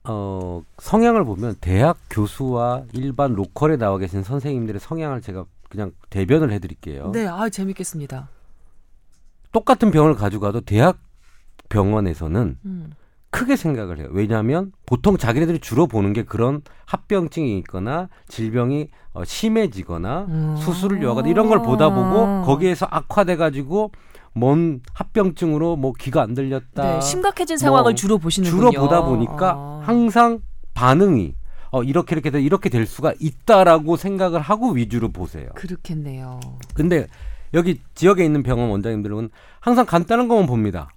어, 성향을 보면 대학 교수와 일반 로컬에 나와 계신 선생님들의 성향을 제가 그냥 대변을 해드릴게요. 네, 아 재밌겠습니다. 똑같은 병을 가져가도 대학 병원에서는 음. 크게 생각을 해요. 왜냐하면 보통 자기네들이 주로 보는 게 그런 합병증이 있거나 질병이 어, 심해지거나 음. 수술을 요하거나 이런 걸 보다 보고 거기에서 악화돼 가지고 뭔 합병증으로 뭐 귀가 안 들렸다. 네, 심각해진 상황을 뭐 주로 보시는군요. 주로 보다 보니까 아. 항상 반응이 어 이렇게 이렇게 돼 이렇게 될 수가 있다라고 생각을 하고 위주로 보세요. 그렇겠네요. 근데 여기 지역에 있는 병원 원장님들은 항상 간단한 것만 봅니다.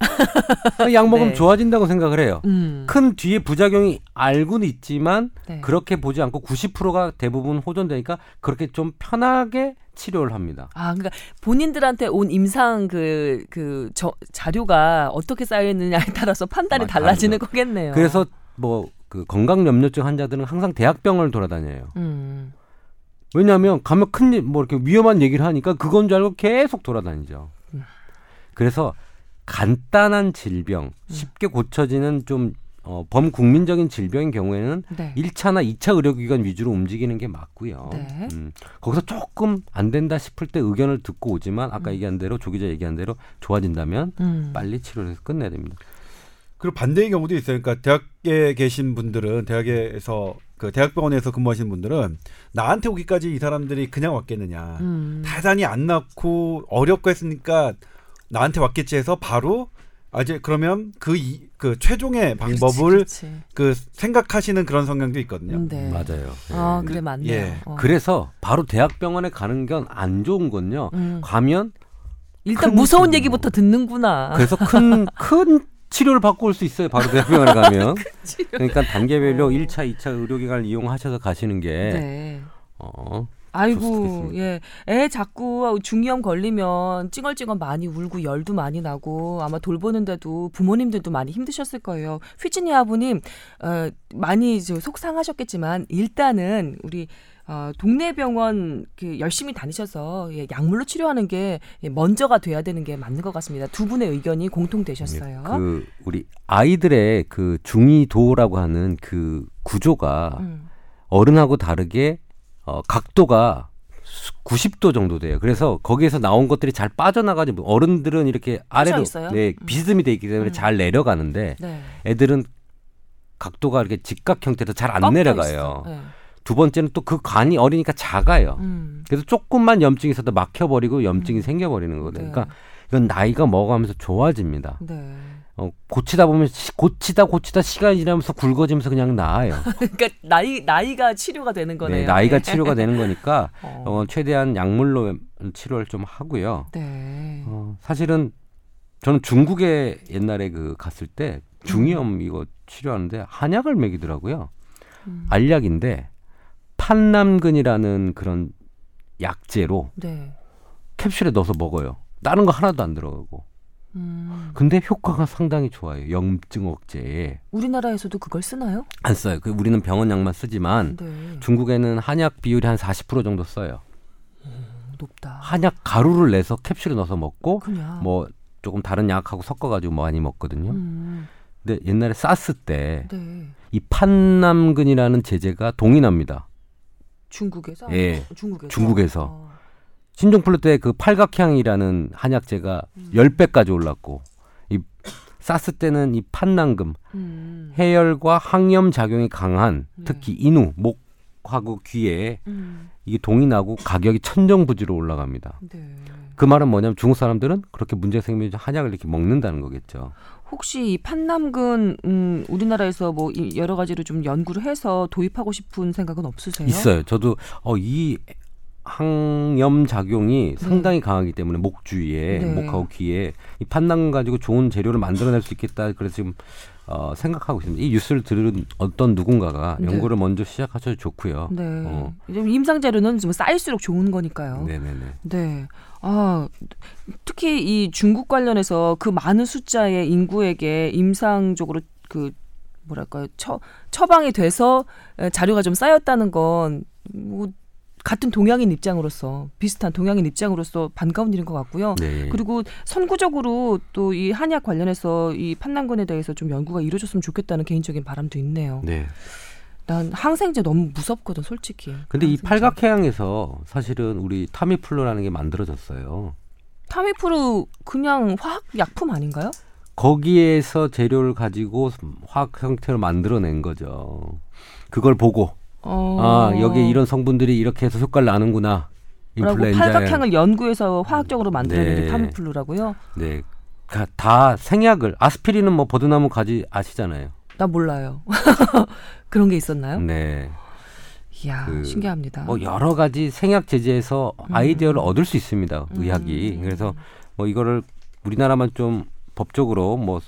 약 먹으면 네. 좋아진다고 생각을 해요. 음. 큰 뒤에 부작용이 알고는 있지만 네. 그렇게 보지 않고 90%가 대부분 호전되니까 그렇게 좀 편하게 치료를 합니다. 아, 그러니까 본인들한테 온 임상 그, 그, 저, 자료가 어떻게 쌓여있느냐에 따라서 판단이 아, 달라지는 다르죠. 거겠네요. 그래서 뭐 그 건강 염려증 환자들은 항상 대학병원을 돌아다녀요. 음. 왜냐하면 가면 큰뭐 이렇게 위험한 얘기를 하니까 그건 줄 알고 계속 돌아다니죠. 음. 그래서 간단한 질병, 쉽게 고쳐지는 좀 어, 범국민적인 질병인 경우에는 네. 1차나 2차 의료기관 위주로 움직이는 게 맞고요. 네. 음, 거기서 조금 안 된다 싶을 때 의견을 듣고 오지만 음. 아까 얘기한 대로 조 기자 얘기한 대로 좋아진다면 음. 빨리 치료를 해서 끝내야 됩니다. 그리고 반대의 경우도 있어요. 그러니까 대학에 계신 분들은 대학에서 그 대학병원에서 근무하시는 분들은 나한테 오기까지 이 사람들이 그냥 왔겠느냐. 음. 대단히 안 낳고 어렵고 했으니까 나한테 왔겠지 해서 바로 아제 그러면 그이그 최종의 방법을 그렇지, 그렇지. 그 생각하시는 그런 성향도 있거든요. 음, 네. 맞아요. 아, 예. 그래 맞네요. 예. 어. 그래서 바로 대학병원에 가는 건 안 좋은 건요. 음. 가면 일단 큰 무서운. 얘기부터 듣는구나. 그래서 큰 큰 치료를 받고 올 수 있어요. 바로 대학병원에 가면. 그러니까 단계별로 어. 1차, 2차 의료기관을 이용하셔서 가시는 게 네. 어, 아이고. 예. 애 자꾸 중이염 걸리면 찡얼찡얼 많이 울고 열도 많이 나고 아마 돌보는데도 부모님들도 많이 힘드셨을 거예요. 휘진이 아버님, 어, 많이 저 속상하셨겠지만 일단은 우리 어, 동네 병원 그 열심히 다니셔서 예, 약물로 치료하는 게 예, 먼저가 돼야 되는 게 맞는 것 같습니다. 두 분의 의견이 공통되셨어요. 그 우리 아이들의 그 중이도라고 하는 그 구조가 음. 어른하고 다르게 어, 각도가 90도 정도 돼요. 그래서 거기에서 나온 것들이 잘 빠져나가지 못- 어른들은 이렇게 아래로? 네, 음. 비스듬히 돼 있기 때문에 음. 잘 내려가는데 네. 애들은 각도가 이렇게 직각 형태로 잘 안 내려가요. 네. 두 번째는 또 그 간이 어리니까 작아요. 음. 그래서 조금만 염증이 있어도 막혀버리고 염증이 생겨버리는 거거든요. 네. 그러니까 이건 나이가 먹어가면서 좋아집니다. 네. 어, 고치다 보면 시- 고치다 고치다 시간이 지나면서 굵어지면서 그냥 나아요. 그러니까 나이 나이가 치료가 되는 거네요. 네, 나이가 네. 치료가 되는 거니까 어. 어, 최대한 약물로 치료를 좀 하고요. 네. 어, 사실은 저는 중국에 옛날에 그 갔을 때 중이염 이거 치료하는데 한약을 먹이더라고요. 음. 알약인데 판남근이라는 그런 약재로 네. 캡슐에 넣어서 먹어요. 다른 거 하나도 안 들어가고. 음. 근데 효과가 상당히 좋아요. 염증 억제에. 우리나라에서도 그걸 쓰나요? 안 써요. 그 우리는 병원 약만 쓰지만 네. 중국에는 한약 비율이 한 40% 정도 써요. 높다. 한약 가루를 내서 캡슐에 넣어서 먹고 그냥. 뭐 조금 다른 약하고 섞어 가지고 많이 먹거든요. 음. 근데 옛날에 사스 때이 네. 판남근이라는 제재가 동인합니다. 중국에서. 예. 어, 중국에서. 중국에서. 어. 신종플루 때 그 팔각향이라는 한약재가 음. 10배까지 올랐고 이 사스 때는 이 판남금 음. 해열과 항염 작용이 강한 네. 특히 인후 목하고 귀에 음. 이게 동이 나고 가격이 천정부지로 올라갑니다. 네. 그 말은 뭐냐면 중국 사람들은 그렇게 문제 생기면 한약을 이렇게 먹는다는 거겠죠. 혹시 이 판남근 음, 우리나라에서 뭐이 여러 가지로 좀 연구를 해서 도입하고 싶은 생각은 없으세요? 있어요. 저도 어, 이 항염 작용이 상당히 강하기 때문에 목 주위에 네. 목하고 귀에 이 판단 가지고 좋은 재료를 만들어낼 수 있겠다. 그래서 지금 어, 생각하고 있습니다. 이 뉴스를 들은 어떤 누군가가 네. 연구를 먼저 시작하셔도 좋고요. 네. 어. 이제 임상 자료는 좀 쌓일수록 좋은 거니까요. 네네네. 네. 아, 특히 이 중국 관련해서 그 많은 숫자의 인구에게 임상적으로 그 뭐랄까요 처, 처방이 돼서 에, 자료가 좀 쌓였다는 건 뭐 같은 동양인 입장으로서 비슷한 동양인 입장으로서 반가운 일인 것 같고요. 네. 그리고 선구적으로 또 이 한약 관련해서 이 판단근에 대해서 좀 연구가 이루어졌으면 좋겠다는 개인적인 바람도 있네요. 네. 난 항생제 너무 무섭거든, 솔직히. 근데 이 항생제. 팔각해양에서 사실은 우리 타미플루라는 게 만들어졌어요. 타미프루 그냥 화학 약품 아닌가요? 거기에서 재료를 가지고 화학 형태로 만들어낸 거죠. 그걸 보고 어. 아 여기 이런 성분들이 이렇게 해서 효과를 나는구나. 라고 팔각향을 연구해서 화학적으로 만들어낸 게 네. 타미플루라고요? 네. 가- 다 생약을 아스피린은 뭐 버드나무 가지 아시잖아요. 나 몰라요. 그런 게 있었나요? 네. 이야, 그 신기합니다. 뭐 여러 가지 생약 제제에서 음. 아이디어를 얻을 수 있습니다. 의학이. 그래서 뭐 이거를 우리나라만 좀 법적으로 뭐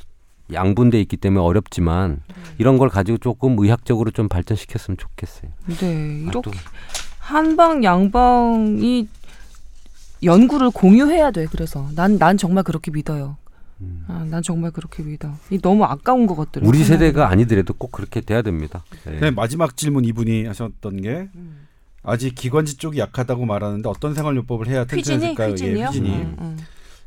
양분돼 있기 때문에 어렵지만 네. 이런 걸 가지고 조금 의학적으로 좀 발전시켰으면 좋겠어요. 네, 아, 이렇게 또 한방 양방이 연구를 공유해야 돼. 그래서 난난 정말 그렇게 믿어요. 음. 아, 난 정말 그렇게 믿어. 이 너무 아까운 것 같더라고요. 우리 세대가 아니더라도 꼭 그렇게 돼야 됩니다. 네. 네, 마지막 질문 이분이 하셨던 게 음. 아직 기관지 쪽이 약하다고 말하는데 어떤 생활요법을 해야? 퀴즈니요? 예, 퀴즈니. 음, 음.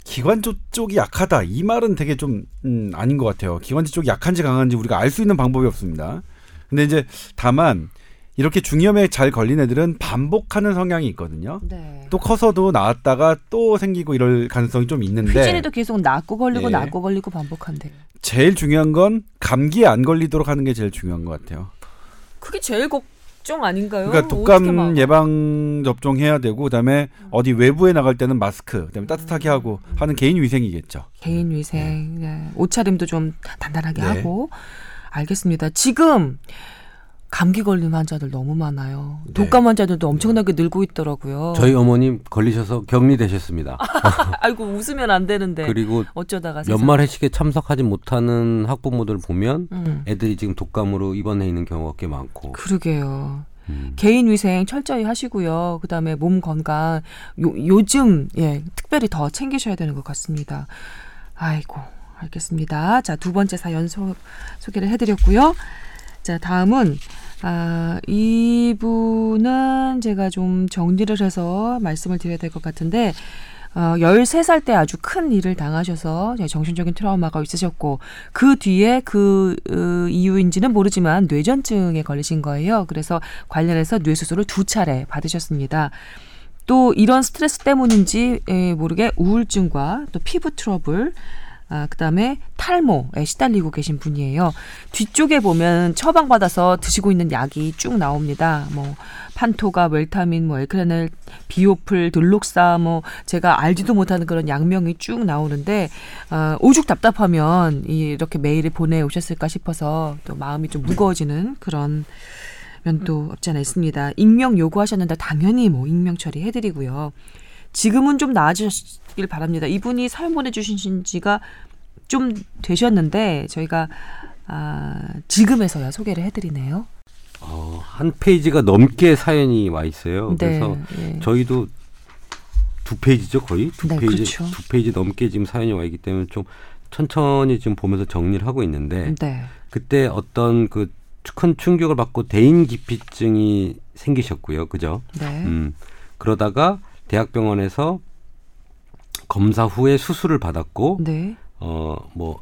기관지 쪽이 약하다 이 말은 되게 좀 음, 아닌 것 같아요. 기관지 쪽이 약한지 강한지 우리가 알 수 있는 방법이 없습니다. 근데 이제 다만 이렇게 중이염에 잘 걸린 애들은 반복하는 성향이 있거든요. 네. 또 커서도 나왔다가 또 생기고 이럴 가능성이 좀 있는데 퀴즈니도 계속 낫고 걸리고 네. 낫고 걸리고 반복한대요. 제일 중요한 건 감기에 안 걸리도록 하는 게 제일 중요한 것 같아요. 그게 제일 걱 정 아닌가요? 그러니까 막- 독감 예방 접종 해야 되고 그다음에 어디 외부에 나갈 때는 마스크, 그다음에 따뜻하게 하고 하는 개인 위생이겠죠. 개인 위생, 네. 옷차림도 좀 단단하게 네. 하고 알겠습니다. 지금 감기 걸린 환자들 너무 많아요. 네. 독감 환자들도 엄청나게 늘고 있더라고요. 저희 어머님 걸리셔서 격리되셨습니다. 아이고 웃으면 안 되는데 그리고 어쩌다가. 연말 회식에 참석하지 못하는 학부모들 보면 음, 애들이 지금 독감으로 입원해 있는 경우가 꽤 많고. 그러게요. 음. 개인 위생 철저히 하시고요. 그다음에 몸 건강 요, 요즘 예 특별히 더 챙기셔야 되는 것 같습니다. 아이고 알겠습니다. 자 두 번째 사연 소, 소개를 해드렸고요. 자 다음은 아, 이분은 제가 좀 정리를 해서 말씀을 드려야 될 것 같은데 어, 13살 때 아주 큰 일을 당하셔서 정신적인 트라우마가 있으셨고 그 뒤에 그 어, 이유인지는 모르지만 뇌전증에 걸리신 거예요. 그래서 관련해서 뇌수술을 두 차례 받으셨습니다. 또 이런 스트레스 때문인지 에, 모르게 우울증과 또 피부 트러블 아, 그다음에 탈모에 시달리고 계신 분이에요. 뒤쪽에 보면 처방받아서 드시고 있는 약이 쭉 나옵니다. 뭐 판토가 웰타민, 뭐 엘크레넬, 비오플, 들록사, 뭐 제가 알지도 못하는 그런 약명이 쭉 나오는데 아, 오죽 답답하면 이- 이렇게 메일을 보내 오셨을까 싶어서 또 마음이 좀 무거워지는 그런 면도 없지 않아 있습니다. 익명 요구하셨는데 당연히 뭐 익명 처리해드리고요. 지금은 좀 나아지길 바랍니다. 이분이 사연 보내주신 지가 좀 되셨는데 저희가 아, 지금에서야 소개를 해드리네요. 어, 한 페이지가 넘게 사연이 와 있어요. 네, 그래서 예. 저희도 두 페이지죠 거의 두 네, 페이지 그렇죠. 두 페이지 넘게 지금 사연이 와 있기 때문에 좀 천천히 지금 보면서 정리를 하고 있는데 네. 그때 어떤 그 큰 충격을 받고 대인 기피증이 생기셨고요, 그죠? 네. 음 그러다가 대학병원에서 검사 후에 수술을 받았고 네. 어뭐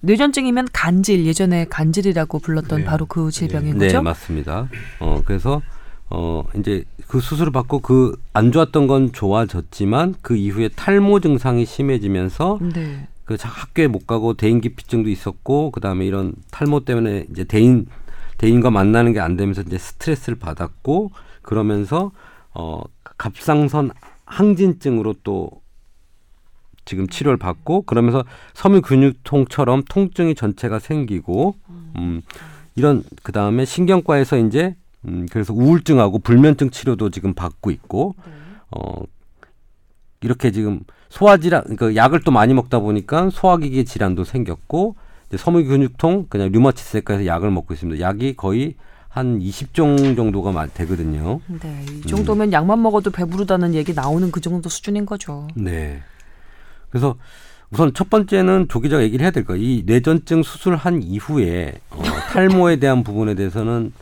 뇌전증이면 간질 예전에 간질이라고 불렀던 네. 바로 그 질병인 네, 거죠? 맞습니다. 어, 그래서 어, 이제 그 수술을 받고 그 안 좋았던 건 좋아졌지만 그 이후에 탈모 증상이 심해지면서 네. 그 자- 학교에 못 가고 대인 기피증도 있었고 그 다음에 이런 탈모 때문에 이제 대인 대인과 만나는 게 안 되면서 이제 스트레스를 받았고 그러면서 어 갑상선 항진증으로 또 지금 치료를 받고 그러면서 섬유 근육통처럼 통증이 전체가 생기고 음 이런 그다음에 신경과에서 이제 음 그래서 우울증하고 불면증 치료도 지금 받고 있고 어 이렇게 지금 소화 질환 그 약을 또 많이 먹다 보니까 소화기계 질환도 생겼고 이제 섬유 근육통 그냥 류마티스에서 약을 먹고 있습니다. 약이 거의 한 20종 정도가 마- 되거든요. 네, 이 정도면 약만 먹어도 배부르다는 얘기 나오는 그 정도 수준인 거죠. 네. 그래서 우선 첫 번째는 조 기자가 얘기를 해야 될 거예요. 이 뇌전증 수술한 이후에 어, 탈모에 대한 부분에 대해서는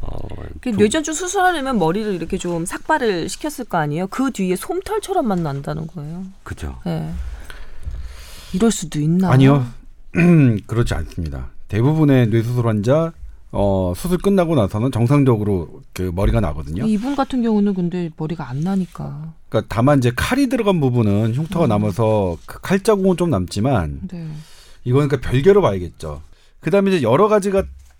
어, 그 좀- 뇌전증 수술하려면 머리를 이렇게 좀 삭발을 시켰을 거 아니에요? 그 뒤에 솜털처럼만 난다는 거예요. 그죠. 네. 이럴 수도 있나? 아니요. 그렇지 않습니다. 대부분의 뇌수술 환자 어, 수술 끝나고 나서는 정상적으로 그 머리가 나거든요. 이분 같은 경우는 근데 머리가 안 나니까. 그러니까 다만 이제 칼이 들어간 부분은 흉터가 음. 남아서 그 칼자국은 좀 남지만 네. 이거는 그러니까 별개로 봐야겠죠. 그다음에 이제 여러 가지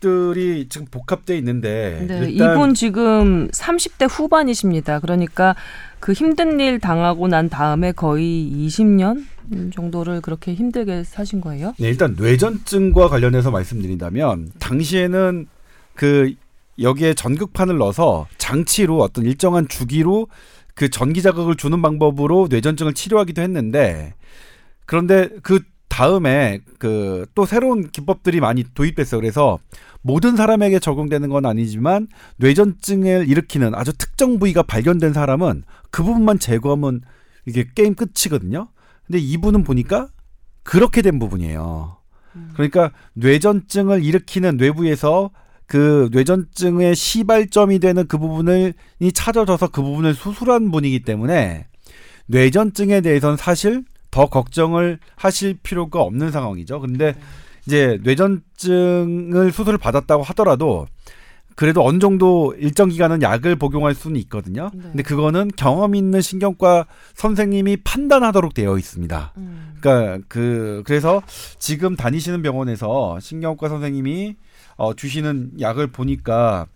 것들이 지금 복합돼 있는데 네, 이분 지금 30대 후반이십니다. 그러니까 그 힘든 일 당하고 난 다음에 거의 20년 정도를 그렇게 힘들게 사신 거예요? 네, 일단 뇌전증과 관련해서 말씀드린다면 당시에는 그 여기에 전극판을 넣어서 장치로 어떤 일정한 주기로 그 전기 자극을 주는 방법으로 뇌전증을 치료하기도 했는데 그런데 그 다음에 그 또 새로운 기법들이 많이 도입됐어요. 그래서 모든 사람에게 적용되는 건 아니지만 뇌전증을 일으키는 아주 특정 부위가 발견된 사람은 그 부분만 제거하면 이게 게임 끝이거든요. 근데 이분은 보니까 그렇게 된 부분이에요. 그러니까 뇌전증을 일으키는 뇌부에서 그 뇌전증의 시발점이 되는 그 부분을 이 찾아져서 그 부분을 수술한 분이기 때문에 뇌전증에 대해서는 사실 더 걱정을 하실 필요가 없는 상황이죠. 근데 이제 뇌전증을 수술을 받았다고 하더라도 그래도 어느 정도 일정 기간은 약을 복용할 수는 있거든요. 네. 근데 그거는 경험 있는 신경과 선생님이 판단하도록 되어 있습니다. 음. 그러니까 그 그래서 지금 다니시는 병원에서 신경과 선생님이 어 주시는 약을 보니까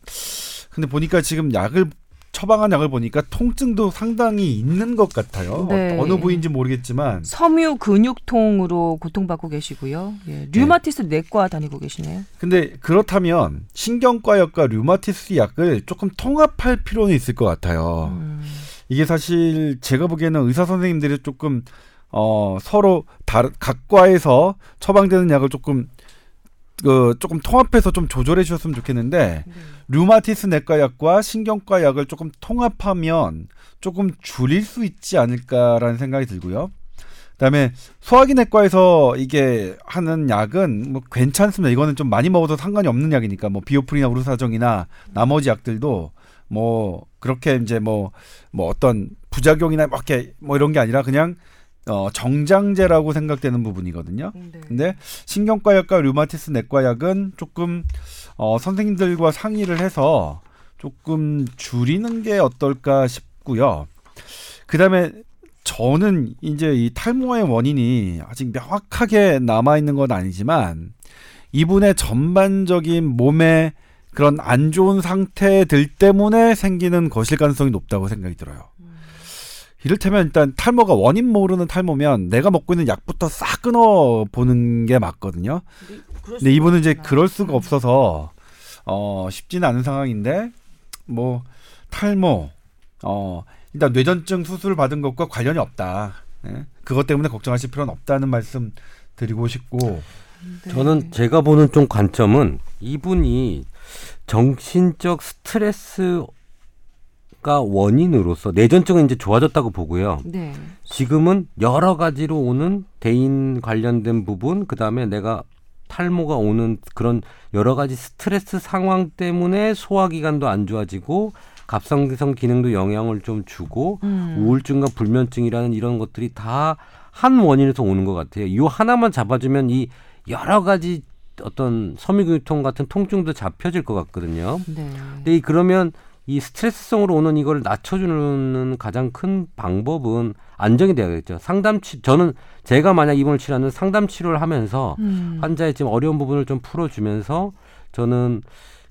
근데 보니까 지금 약을 처방한 약을 보니까 통증도 상당히 있는 것 같아요. 네. 어, 어느 부위인지 모르겠지만 섬유 근육통으로 고통받고 계시고요. 예, 류마티스 내과 다니고 계시네요. 근데 그렇다면 신경과 약과 류마티스 약을 조금 통합할 필요는 있을 것 같아요. 음. 이게 사실 제가 보기에는 의사 선생님들이 조금 어 서로 다른 각 과에서 처방되는 약을 조금 그 조금 통합해서 좀 조절해 주셨으면 좋겠는데 류마티스 내과 약과 신경과 약을 조금 통합하면 조금 줄일 수 있지 않을까라는 생각이 들고요. 그다음에 소화기 내과에서 이게 하는 약은 뭐 괜찮습니다. 이거는 좀 많이 먹어도 상관이 없는 약이니까 뭐 비오프리나 우르사정이나 나머지 약들도 뭐 그렇게 이제 뭐뭐 어떤 부작용이나 뭐 이렇게 뭐 이런 게 아니라 그냥 어 정장제라고 생각되는 부분이거든요. 네. 근데 신경과 약과 류마티스 내과 약은 조금 어 선생님들과 상의를 해서 조금 줄이는 게 어떨까 싶고요. 그다음에 저는 이제 이 탈모의 원인이 아직 명확하게 남아 있는 건 아니지만 이분의 전반적인 몸의 그런 안 좋은 상태들 때문에 생기는 것일 가능성이 높다고 생각이 들어요. 이를테면 일단 탈모가 원인 모르는 탈모면 내가 먹고 있는 약부터 싹 끊어 보는 게 맞거든요. 근데 이분은 이제 그럴 수가 없어서 어 쉽지는 않은 상황인데 뭐 탈모 어 일단 뇌전증 수술을 받은 것과 관련이 없다. 예? 그것 때문에 걱정하실 필요는 없다는 말씀 드리고 싶고 네. 저는 제가 보는 좀 관점은 이분이 정신적 스트레스 가 원인으로서 뇌전증은 이제 좋아졌다고 보고요. 네. 지금은 여러 가지로 오는 대인 관련된 부분, 그 다음에 내가 탈모가 오는 그런 여러 가지 스트레스 상황 때문에 소화기관도 안 좋아지고 갑상선 기능도 영향을 좀 주고 음. 우울증과 불면증이라는 이런 것들이 다 한 원인에서 오는 것 같아요. 이 하나만 잡아주면 이 여러 가지 어떤 섬유교통 같은 통증도 잡혀질 것 같거든요. 네. 근데 이 그러면 이 스트레스성으로 오는 이걸 낮춰주는 가장 큰 방법은 안정이 돼야겠죠. 상담 치 저는 제가 만약 이분을 치료하는 상담 치료를 하면서 음. 환자의 지금 어려운 부분을 좀 풀어주면서 저는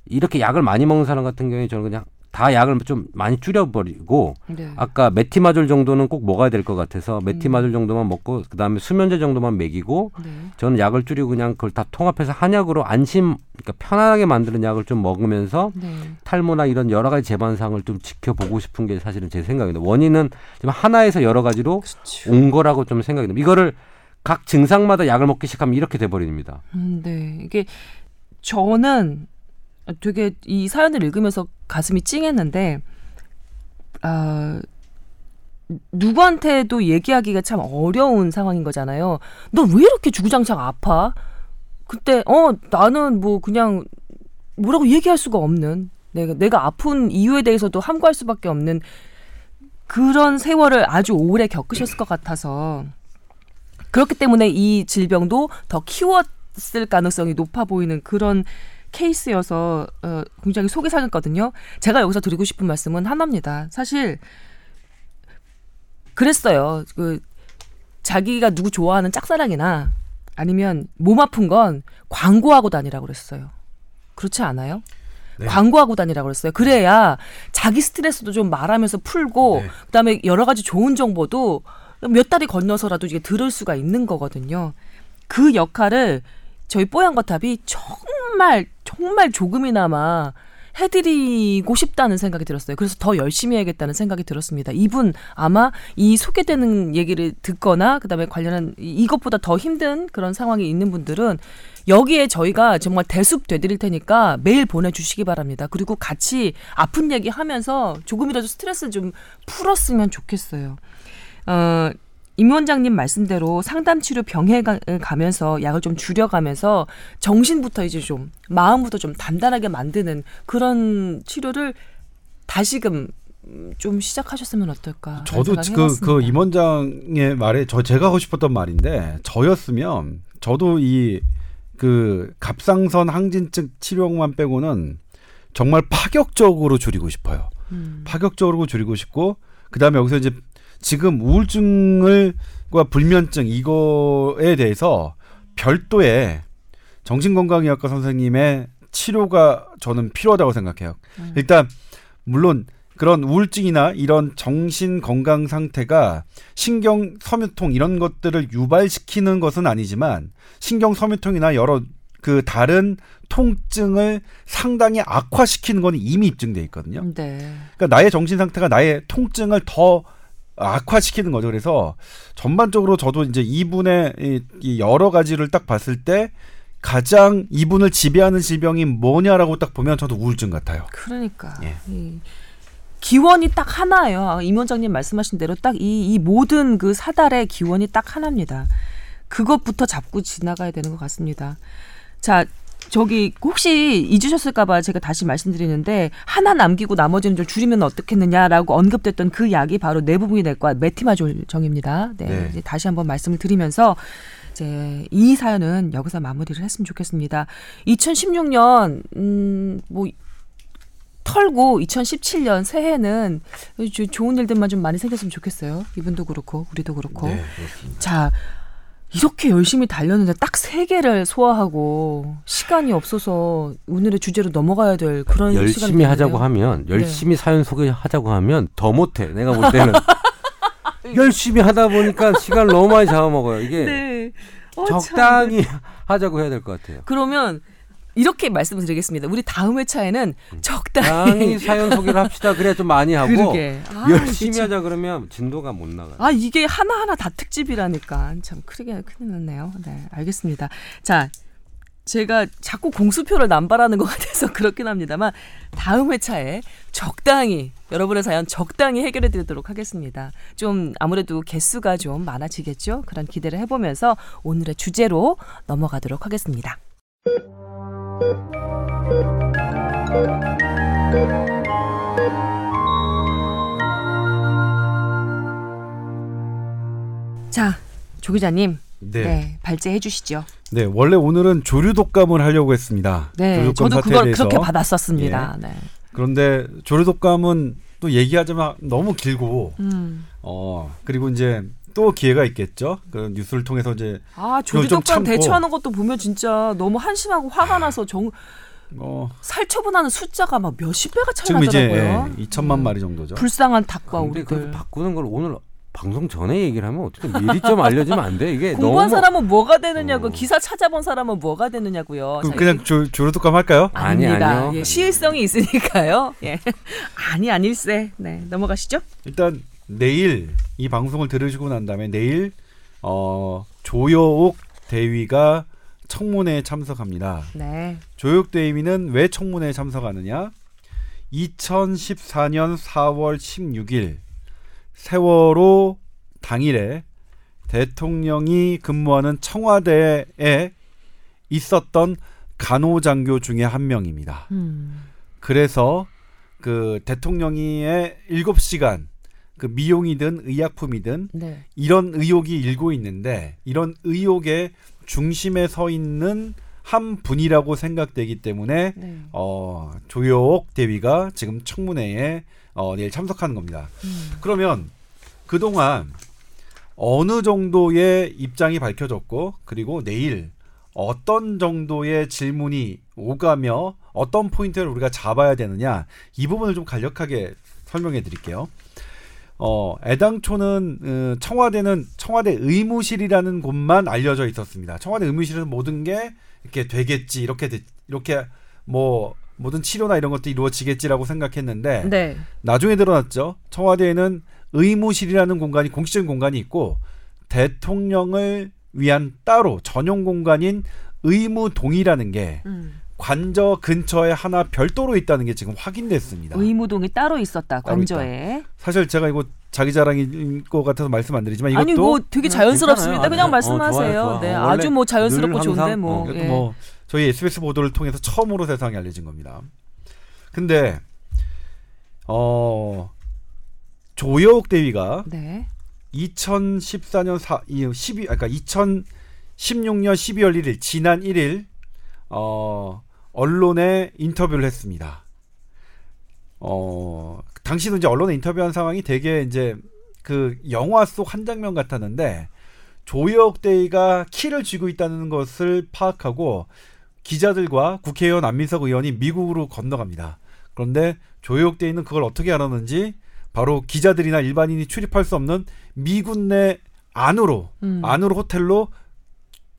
이렇게 약을 많이 먹는 사람 같은 경우에 저는 그냥 다 약을 좀 많이 줄여버리고 네. 아까 메티마졸 정도는 꼭 먹어야 될 것 같아서 메티마졸 음. 정도만 먹고 그다음에 수면제 정도만 먹이고 네. 저는 약을 줄이고 그냥 그걸 다 통합해서 한약으로 안심 그러니까 편안하게 만드는 약을 좀 먹으면서 네. 탈모나 이런 여러 가지 재반 사항을 좀 지켜보고 싶은 게 사실은 제 생각입니다. 원인은 지금 하나에서 여러 가지로 그렇죠. 온 거라고 좀 생각이 듭니다. 이거를 각 증상마다 약을 먹기 시작하면 이렇게 돼버립니다. 음, 네. 이게 저는 되게 이 사연을 읽으면서 가슴이 찡했는데 아 누구한테도 얘기하기가 참 어려운 상황인 거잖아요. 너왜 이렇게 주구장창 아파? 그때 어 나는 뭐 그냥 뭐라고 얘기할 수가 없는 내가 내가 아픈 이유에 대해서도 함구할 수밖에 없는 그런 세월을 아주 오래 겪으셨을 것 같아서 그렇기 때문에 이 질병도 더 키웠을 가능성이 높아 보이는 그런 케이스여서 어, 굉장히 속이 상했거든요. 제가 여기서 드리고 싶은 말씀은 하나입니다. 사실 그랬어요. 그 자기가 누구 좋아하는 짝사랑이나 아니면 몸 아픈 건 광고하고 다니라고 그랬어요. 그렇지 않아요? 네. 광고하고 다니라고 그랬어요. 그래야 자기 스트레스도 좀 말하면서 풀고 네. 그다음에 여러 가지 좋은 정보도 몇 달이 건너서라도 이게 들을 수가 있는 거거든요. 그 역할을 저희 뽀얀거탑이 정말 정말 조금이나마 해드리고 싶다는 생각이 들었어요. 그래서 더 열심히 해야겠다는 생각이 들었습니다. 이분 아마 이 소개되는 얘기를 듣거나 그다음에 관련한 이- 이것보다 더 힘든 그런 상황이 있는 분들은 여기에 저희가 정말 대숲 되드릴 테니까 매일 보내주시기 바랍니다. 그리고 같이 아픈 얘기 하면서 조금이라도 스트레스를 좀 풀었으면 좋겠어요. 어, 임 원장님 말씀대로 상담 치료 병행을 가면서 약을 좀 줄여가면서 정신부터 이제 좀 마음부터 좀 단단하게 만드는 그런 치료를 다시금 음, 좀 시작하셨으면 어떨까? 저도 그그 임원장의 말에 저 제가 하고 싶었던 말인데 저였으면 저도 이 그 갑상선 항진증 치료만 빼고는 정말 파격적으로 줄이고 싶어요. 음. 파격적으로 줄이고 싶고 그다음에 여기서 이제 지금 우울증을과 불면증 이거에 대해서 별도의 정신건강의학과 선생님의 치료가 저는 필요하다고 생각해요. 음. 일단 물론 그런 우울증이나 이런 정신 건강 상태가 신경 섬유통 이런 것들을 유발시키는 것은 아니지만 신경 섬유통이나 여러 그 다른 통증을 상당히 악화시키는 건 이미 입증돼 있거든요. 네. 그러니까 나의 정신 상태가 나의 통증을 더 악화시키는 거죠. 그래서 전반적으로 저도 이제 이분의 이, 이 여러 가지를 딱 봤을 때 가장 이분을 지배하는 질병이 뭐냐라고 딱 보면 저도 우울증 같아요. 그러니까 예. 이 기원이 딱 하나예요. 아, 임 원장님 말씀하신 대로 딱 이 이 모든 그 사달의 기원이 딱 하나입니다. 그것부터 잡고 지나가야 되는 것 같습니다. 자, 저기 혹시 잊으셨을까봐 제가 다시 말씀드리는데 하나 남기고 나머지는 좀 줄이면 어떻겠느냐라고 언급됐던 그 약이 바로 내부분이 내과 메티마졸정입니다. 네, 네. 이제 다시 한번 말씀을 드리면서 이제 이 사연은 여기서 마무리를 했으면 좋겠습니다. 2016년 음뭐 털고 2017년 새해는 조- 좋은 일들만 좀 많이 생겼으면 좋겠어요. 이분도 그렇고 우리도 그렇고. 네. 자 이렇게 열심히 달렸는데 딱 세 개를 소화하고 시간이 없어서 오늘의 주제로 넘어가야 될 그런 열심히. 하자고 하면 네. 열심히 사연 소개하자고 하면 더 못해. 내가 볼 때는 열심히 하다 보니까 시간을 너무 많이 잡아먹어요. 이게 네. 어, 참. 적당히 하자고 해야 될 것 같아요. 그러면 이렇게 말씀을 드리겠습니다. 우리 다음 회차에는 적당히 적당히 사연 소개를 합시다. 그래야 좀 많이 하고. 아, 열심히 진짜. 하자 그러면 진도가 못 나가요. 아 이게 하나 하나 다 특집이라니까 참 크게 큰일 났네요. 네 알겠습니다. 자 제가 자꾸 공수표를 남발하는 것 같아서 그렇긴 합니다만 다음 회차에 적당히 여러분의 사연 적당히 해결해 드리도록 하겠습니다. 좀 아무래도 개수가 좀 많아지겠죠. 그런 기대를 해보면서 오늘의 주제로 넘어가도록 하겠습니다. 자, 조 기자님, 네, 네. 발제해 주시죠. 네, 원래 오늘은 조류 독감을 하려고 했습니다. 네, 저도 그걸 대해서. 그렇게 받았었습니다. 네. 그런데 조류 독감은 또 얘기하자면 너무 길고 음. 어 그리고 이제 또 기회가 있겠죠. 그 뉴스를 통해서 이제 아, 참고. 대처하는 것도 보면 진짜 너무 한심하고 화가 나서 정 어, 살처분하는 숫자가 막 몇십 배가 차이 지금 이제 나더라고요. 2천만 음. 마리 정도죠. 불쌍한 닭과 근데 그. 바꾸는 걸 오늘 방송 전에 얘기를 하면 어떻게 미리 좀 알려주면 안 돼? 이게 공부한 너무 사람은 뭐가 되느냐고 어. 기사 찾아본 사람은 뭐가 되느냐고요. 그럼 자, 그냥 조, 조르독감 할까요? 아니, 아닙니다. 아니요. 예, 시일성이 있으니까요. 예. 아니 아닐세. 네 넘어가시죠. 일단 내일 이 방송을 들으시고 난 다음에 내일 어, 조여옥 대위가 청문회에 참석합니다. 네. 조여옥 대위는 왜 청문회에 참석하느냐? 2014년 4월 16일 세월호 당일에 대통령이 근무하는 청와대에 있었던 간호장교 중에 한 명입니다. 음. 그래서 그 대통령이의 7시간 그 미용이든 의약품이든 네. 이런 의혹이 일고 있는데 이런 의혹의 중심에 서 있는 한 분이라고 생각되기 때문에 네. 어, 조여옥 대위가 지금 청문회에 어, 내일 참석하는 겁니다. 음. 그러면 그 동안 어느 정도의 입장이 밝혀졌고 그리고 내일 어떤 정도의 질문이 오가며 어떤 포인트를 우리가 잡아야 되느냐 이 부분을 좀 간략하게 설명해 드릴게요. 어, 애당초는 어, 청와대는 청와대 의무실이라는 곳만 알려져 있었습니다. 청와대 의무실은 모든 게 이렇게 되겠지 이렇게 되- 이렇게 뭐 모든 치료나 이런 것도 이루어지겠지라고 생각했는데 네. 나중에 드러났죠. 청와대에는 의무실이라는 공간이 공식적인 공간이 있고 대통령을 위한 따로 전용 공간인 의무동이라는 게 음. 관저 근처에 하나 별도로 있다는 게 지금 확인됐습니다. 의무동이 따로 있었다. 따로 관저에. 사실 제가 이거 자기 자랑인 것 같아서 말씀 안 드리지만 이것도 아니 뭐 되게 자연스럽습니다. 괜찮아요. 그냥 어, 말씀하세요. 좋아요, 좋아. 네. 어, 아주 뭐 자연스럽고 늘 좋은데 뭐. 어, 예. 뭐 저희 SBS 보도를 통해서 처음으로 세상에 알려진 겁니다. 근데 어 조여옥 대위가 네. 2014년 4, 이 12, 아까 2016년 12월 1일 지난 1일 어 언론에 인터뷰를 했습니다. 어 당시도 이제 언론에 인터뷰한 상황이 되게 이제 그 영화 속 한 장면 같았는데 조혁 대위가 키를 쥐고 있다는 것을 파악하고 기자들과 국회의원 안민석 의원이 미국으로 건너갑니다. 그런데 조혁 대위는 그걸 어떻게 알았는지 바로 기자들이나 일반인이 출입할 수 없는 미군 내 안으로 음. 안으로 호텔로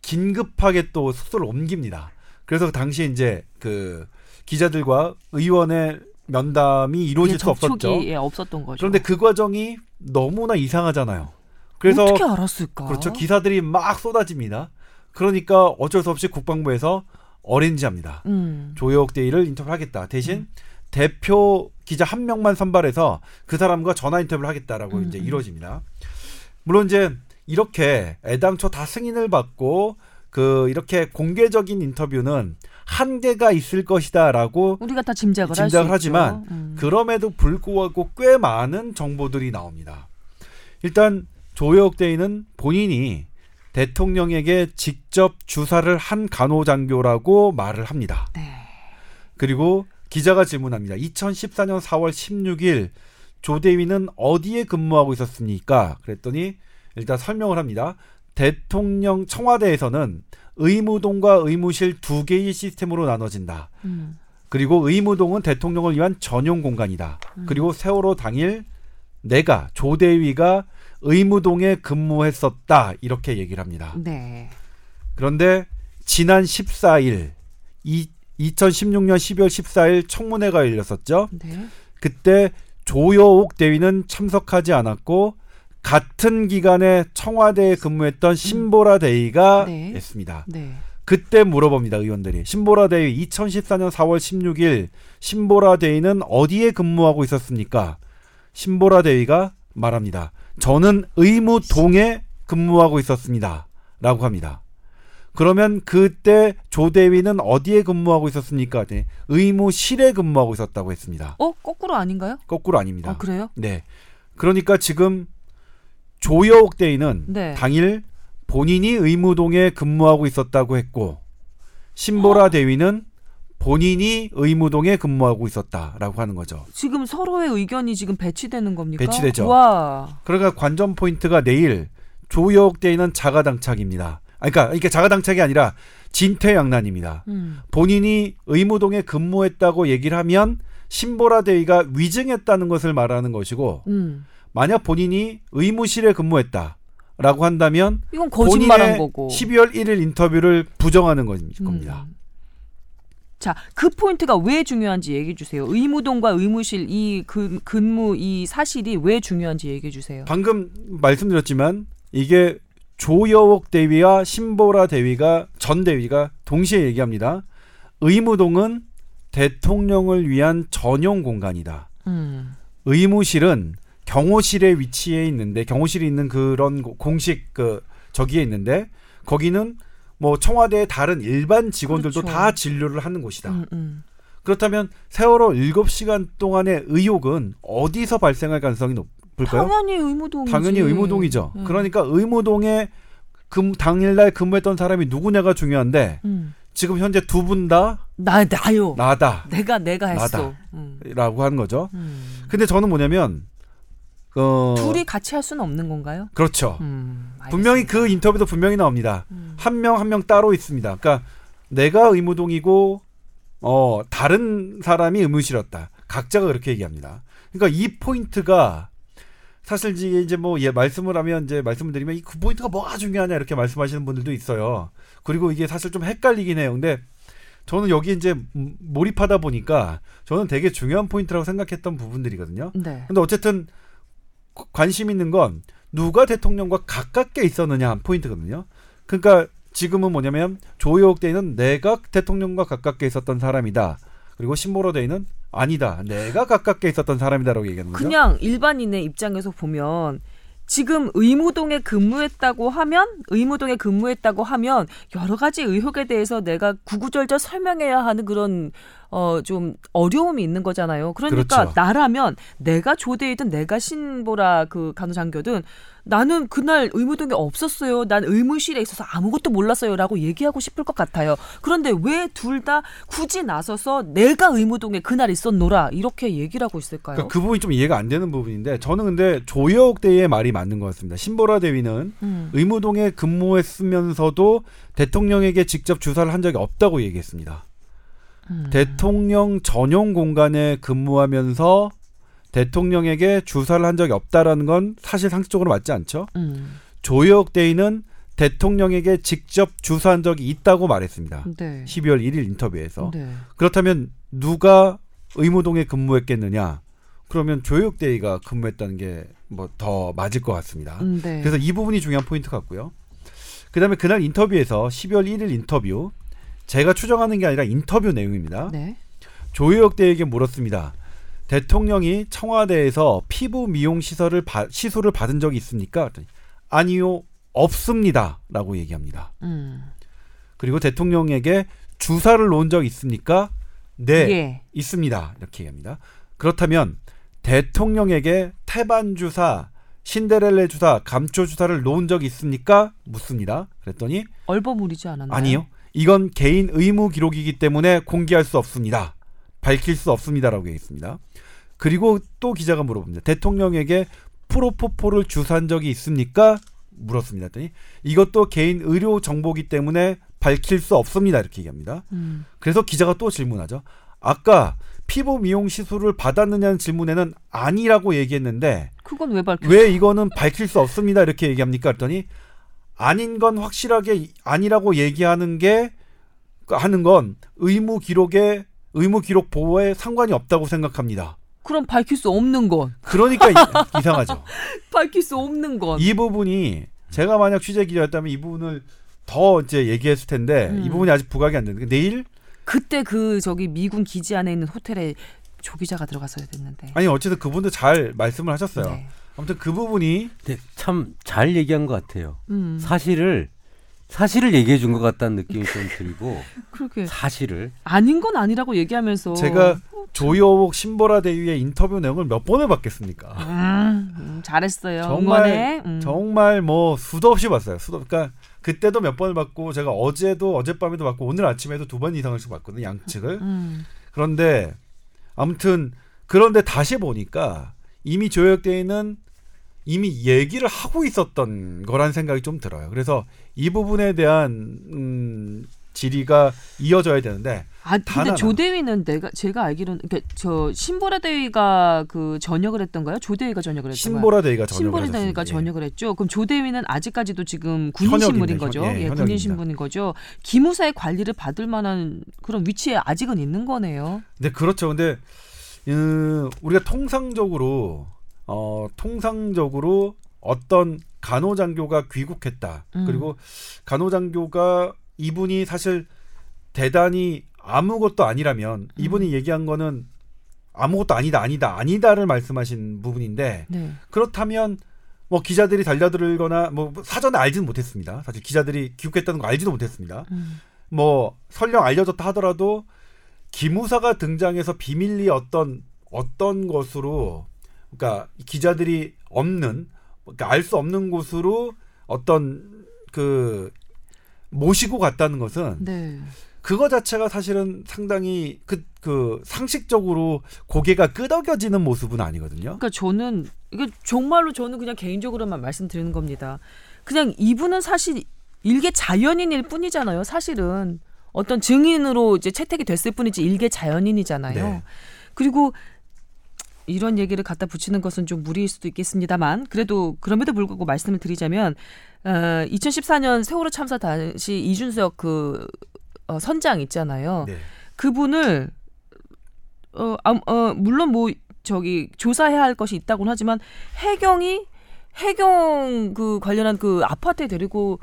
긴급하게 또 숙소를 옮깁니다. 그래서 그 당시에 이제 그 기자들과 의원의 면담이 이루어질 수 없었죠. 예, 없었던 거죠. 그런데 그 과정이 너무나 이상하잖아요. 그래서 어떻게 알았을까? 그렇죠. 기사들이 막 쏟아집니다. 그러니까 어쩔 수 없이 국방부에서 어렌지합니다. 음. 조혁 대위를 인터뷰하겠다. 대신 대표 기자 한 명만 선발해서 그 사람과 전화 인터뷰를 하겠다라고 음, 이제 음. 이루어집니다. 물론 이제 이렇게 애당초 다 승인을 받고 그 이렇게 공개적인 인터뷰는 한계가 있을 것이다라고 우리가 다 짐작을, 짐작을 하지만. 음. 그럼에도 불구하고 꽤 많은 정보들이 나옵니다. 일단 조혁 대위는 본인이 대통령에게 직접 주사를 한 간호장교라고 말을 합니다. 네. 그리고 기자가 질문합니다. 2014년 4월 16일 조대위는 어디에 근무하고 있었습니까? 그랬더니 일단 설명을 합니다. 대통령 청와대에서는 의무동과 의무실 두 개의 시스템으로 나눠진다. 음. 그리고 의무동은 대통령을 위한 전용 공간이다. 음. 그리고 세월호 당일 내가 조대위가 의무동에 근무했었다. 이렇게 얘기를 합니다. 네. 그런데 지난 14일 이 2016년 12월 14일 청문회가 열렸었죠. 네. 그때 조여옥 대위는 참석하지 않았고 같은 기간에 청와대에 근무했던 신보라 대위가 네. 했습니다. 네. 그때 물어봅니다 의원들이 신보라 대위 2014년 4월 16일 신보라 대위는 어디에 근무하고 있었습니까? 신보라 대위가 말합니다. 저는 의무동에 근무하고 있었습니다.라고 합니다. 그러면 그때 조 대위는 어디에 근무하고 있었습니까? 네, 의무실에 근무하고 있었다고 했습니다. 어 거꾸로 아닌가요? 거꾸로 아닙니다. 아 그래요? 네. 그러니까 지금 조여옥 대위는 네. 당일 본인이 의무동에 근무하고 있었다고 했고 신보라 대위는 본인이 의무동에 근무하고 있었다라고 하는 거죠. 지금 서로의 의견이 지금 배치되는 겁니까? 배치되죠. 와. 그러니까 관전 포인트가 내일 조여옥 대위는 자가당착입니다. 아, 그러니까 이게 자가당착이 아니라 진퇴양난입니다. 음. 본인이 의무동에 근무했다고 얘기를 하면 신보라 대위가 위증했다는 것을 말하는 것이고 음. 만약 본인이 의무실에 근무했다 라고 한다면 이건 거짓말한 거고. 12월 1일 인터뷰를 부정하는 거- 겁니다. 음. 자, 그 포인트가 왜 중요한지 얘기해 주세요. 의무동과 의무실 이 근, 근무 이 사실이 왜 중요한지 얘기해 주세요. 방금 말씀드렸지만 이게 조여옥 대위와 신보라 대위가 전 대위가 동시에 얘기합니다. 의무동은 대통령을 위한 전용 공간이다. 음. 의무실은 경호실에 위치해 있는데 경호실이 있는 그런 고- 공식 그 저기에 있는데 거기는 뭐 청와대의 다른 일반 직원들도 그렇죠. 다 진료를 하는 곳이다. 음, 음. 그렇다면 세월호 7시간 동안의 의혹은 어디서 발생할 가능성이 높을까요? 당연히 의무동이지. 당연히 의무동이죠. 음. 그러니까 의무동에 금 당일날 근무했던 사람이 누구냐가 중요한데 음. 지금 현재 두 분 다 나 나요. 나다라고 내가 내가 했어. 나다. 음. 하는 거죠. 음. 근데 저는 뭐냐면 어 둘이 같이 할 수는 없는 건가요? 그렇죠. 음, 분명히 그. 인터뷰도 분명히 나옵니다. 음. 한명 한 명 따로 있습니다. 그러니까 내가 의무동이고 어 다른 사람이 의무실이었다. 각자가 그렇게 얘기합니다. 그러니까 이 포인트가 사실 이제 뭐 예, 말씀을 하면 이제 말씀을 드리면 이그 포인트가 뭐가 중요하냐 이렇게 말씀하시는 분들도 있어요. 그리고 이게 사실 좀 헷갈리긴 해요. 근데 저는 여기 이제 음, 몰입하다 보니까 저는 되게 중요한 포인트라고 생각했던 부분들이거든요. 네. 근데 어쨌든 관- 관심 있는 건 누가 대통령과 가깝게 있었느냐 한 포인트거든요. 그러니까 지금은 뭐냐면 조여옥 대위는 내가 대통령과 가깝게 있었던 사람이다. 그리고 신보라 대위는 아니다. 내가 가깝게 있었던 사람이다라고 얘기하는 거죠. 그냥 일반인의 입장에서 보면 지금 의무동에 근무했다고 하면 의무동에 근무했다고 하면 여러 가지 의혹에 대해서 내가 구구절절 설명해야 하는 그런 어 좀 어려움이 있는 거잖아요. 그러니까 그렇죠. 나라면 내가 조대이든 내가 신보라 그 간호장교든 나는 그날 의무동에 없었어요. 난 의무실에 있어서 아무것도 몰랐어요라고 얘기하고 싶을 것 같아요. 그런데 왜 둘 다 굳이 나서서 내가 의무동에 그날 있었노라 이렇게 얘기를 하고 있을까요? 그러니까 그 부분이 좀 이해가 안 되는 부분인데 저는 근데 조효옥 대위의 말이 맞는 것 같습니다. 신보라 대위는 음. 의무동에 근무했으면서도 대통령에게 직접 주사를 한 적이 없다고 얘기했습니다. 음. 대통령 전용 공간에 근무하면서 대통령에게 주사를 한 적이 없다라는 건 사실 상식적으로 맞지 않죠. 음. 조혁 대위는 대통령에게 직접 주사한 적이 있다고 말했습니다. 네. 12월 1일 인터뷰에서. 네. 그렇다면 누가 의무동에 근무했겠느냐? 그러면 조혁 대위가 근무했다는 게 뭐 더 맞을 것 같습니다. 음, 네. 그래서 이 부분이 중요한 포인트 같고요. 그다음에 그날 인터뷰에서 12월 1일 인터뷰 제가 추정하는 게 아니라 인터뷰 내용입니다. 네. 조효혁 대에게 물었습니다. 대통령이 청와대에서 피부 미용 시설을 바- 시술을 받은 적이 있습니까? 아니요 없습니다라고 얘기합니다. 음. 그리고 대통령에게 주사를 놓은 적 있습니까? 네 예. 있습니다 이렇게 얘기합니다. 그렇다면 대통령에게 태반 주사, 신데렐레 주사, 감초 주사를 놓은 적 있습니까? 묻습니다. 그랬더니 얼버무리지 않았나요? 아니요. 이건 개인 의무 기록이기 때문에 공개할 수 없습니다. 밝힐 수 없습니다라고 얘기했습니다. 그리고 또 기자가 물어봅니다. 대통령에게 프로포폴을 주사한 적이 있습니까? 물었습니다. 했더니 이것도 개인 의료 정보기 때문에 밝힐 수 없습니다. 이렇게 얘기합니다. 음. 그래서 기자가 또 질문하죠. 아까 피부 미용 시술을 받았느냐는 질문에는 아니라고 얘기했는데 그건 왜 밝혀? 왜 이거는 밝힐 수 없습니다 이렇게 얘기합니까? 그랬더니 아닌 건 확실하게 아니라고 얘기하는 게 하는 건 의무 기록에 의무 기록 보호에 상관이 없다고 생각합니다. 그럼 밝힐 수 없는 건. 그러니까 이, 이상하죠. 밝힐 수 없는 건. 이 부분이 제가 만약 취재 기자였다면 이 부분을 더 이제 얘기했을 텐데 음. 이 부분이 아직 부각이 안 되는데 내일 그때 그 저기 미군 기지 안에 있는 호텔에 조 기자가 들어갔어야 됐는데. 아니 어쨌든 그분도 잘 말씀을 하셨어요. 네. 아무튼 그 부분이 근데 참잘 얘기한 것 같아요. 음. 사실을 사실을 얘기해 준 것 같다는 느낌이 좀 들고 그렇게 사실을 아닌 건 아니라고 얘기하면서 제가 조여옥 신보라 대위의 인터뷰 내용을 몇 번을 봤겠습니까? 음, 음, 잘했어요. 정말. 음. 정말 뭐 수도 없이 봤어요. 수도 그러니까 그때도 몇 번을 봤고 제가 어제도 어젯밤에도 봤고 오늘 아침에도 두 번 이상씩 봤거든요. 양측을. 음. 그런데 아무튼 그런데 다시 보니까 이미 조혁 대위는 이미 얘기를 하고 있었던 거란 생각이 좀 들어요. 그래서 이 부분에 대한 음, 질의가 이어져야 되는데 아단 근데. 조대위는 내가 제가 알기로는 그러니까 저 신보라 대위가 그 전역을 했던가요? 조대위가 전역을 했던가요? 신보라 대위가 전역을 신보라 했었습니다. 대위가 예. 전역을 했죠. 그럼 조대위는 아직까지도 지금 군인. 신분인 거죠. 현- 예, 예, 군인. 신분인 거죠. 기무사의 관리를 받을 만한 그런 위치에 아직은 있는 거네요. 네, 그렇죠. 근데 음, 우리가 통상적으로 어, 통상적으로 어떤 간호장교가 귀국했다. 음. 그리고 간호장교가 이분이 사실 대단히 아무것도 아니라면 이분이 얘기한 거는 아무것도 아니다, 아니다, 아니다를 말씀하신 부분인데 네. 그렇다면 뭐 기자들이 달려들거나 뭐 사전에 알지는 못했습니다. 사실 기자들이 귀국했다는 거 알지도 못했습니다. 음. 뭐 설령 알려졌다 하더라도 기무사가 등장해서 비밀리 어떤 어떤 것으로 그러니까 기자들이 없는 그러니까 알 수 없는 곳으로 어떤 그 모시고 갔다는 것은 네. 그거 자체가 사실은 상당히 그, 그 상식적으로 고개가 끄덕여지는 모습은 아니거든요. 그러니까 저는 이게 정말로 저는 그냥 개인적으로만 말씀드리는 겁니다. 그냥 이분은 사실 일개 자연인일 뿐이잖아요. 사실은 어떤 증인으로 이제 채택이 됐을 뿐이지 일개 자연인이잖아요. 네. 그리고 이런 얘기를 갖다 붙이는 것은 좀 무리일 수도 있겠습니다만 그래도 그럼에도 불구하고 말씀을 드리자면 어, 2014년 세월호 참사 당시 이준석 그 어, 선장 있잖아요. 네. 그분을 어, 암- 어 물론 뭐 저기 조사해야 할 것이 있다고는 하지만 해경이 해경 그 관련한 그 아파트에 데리고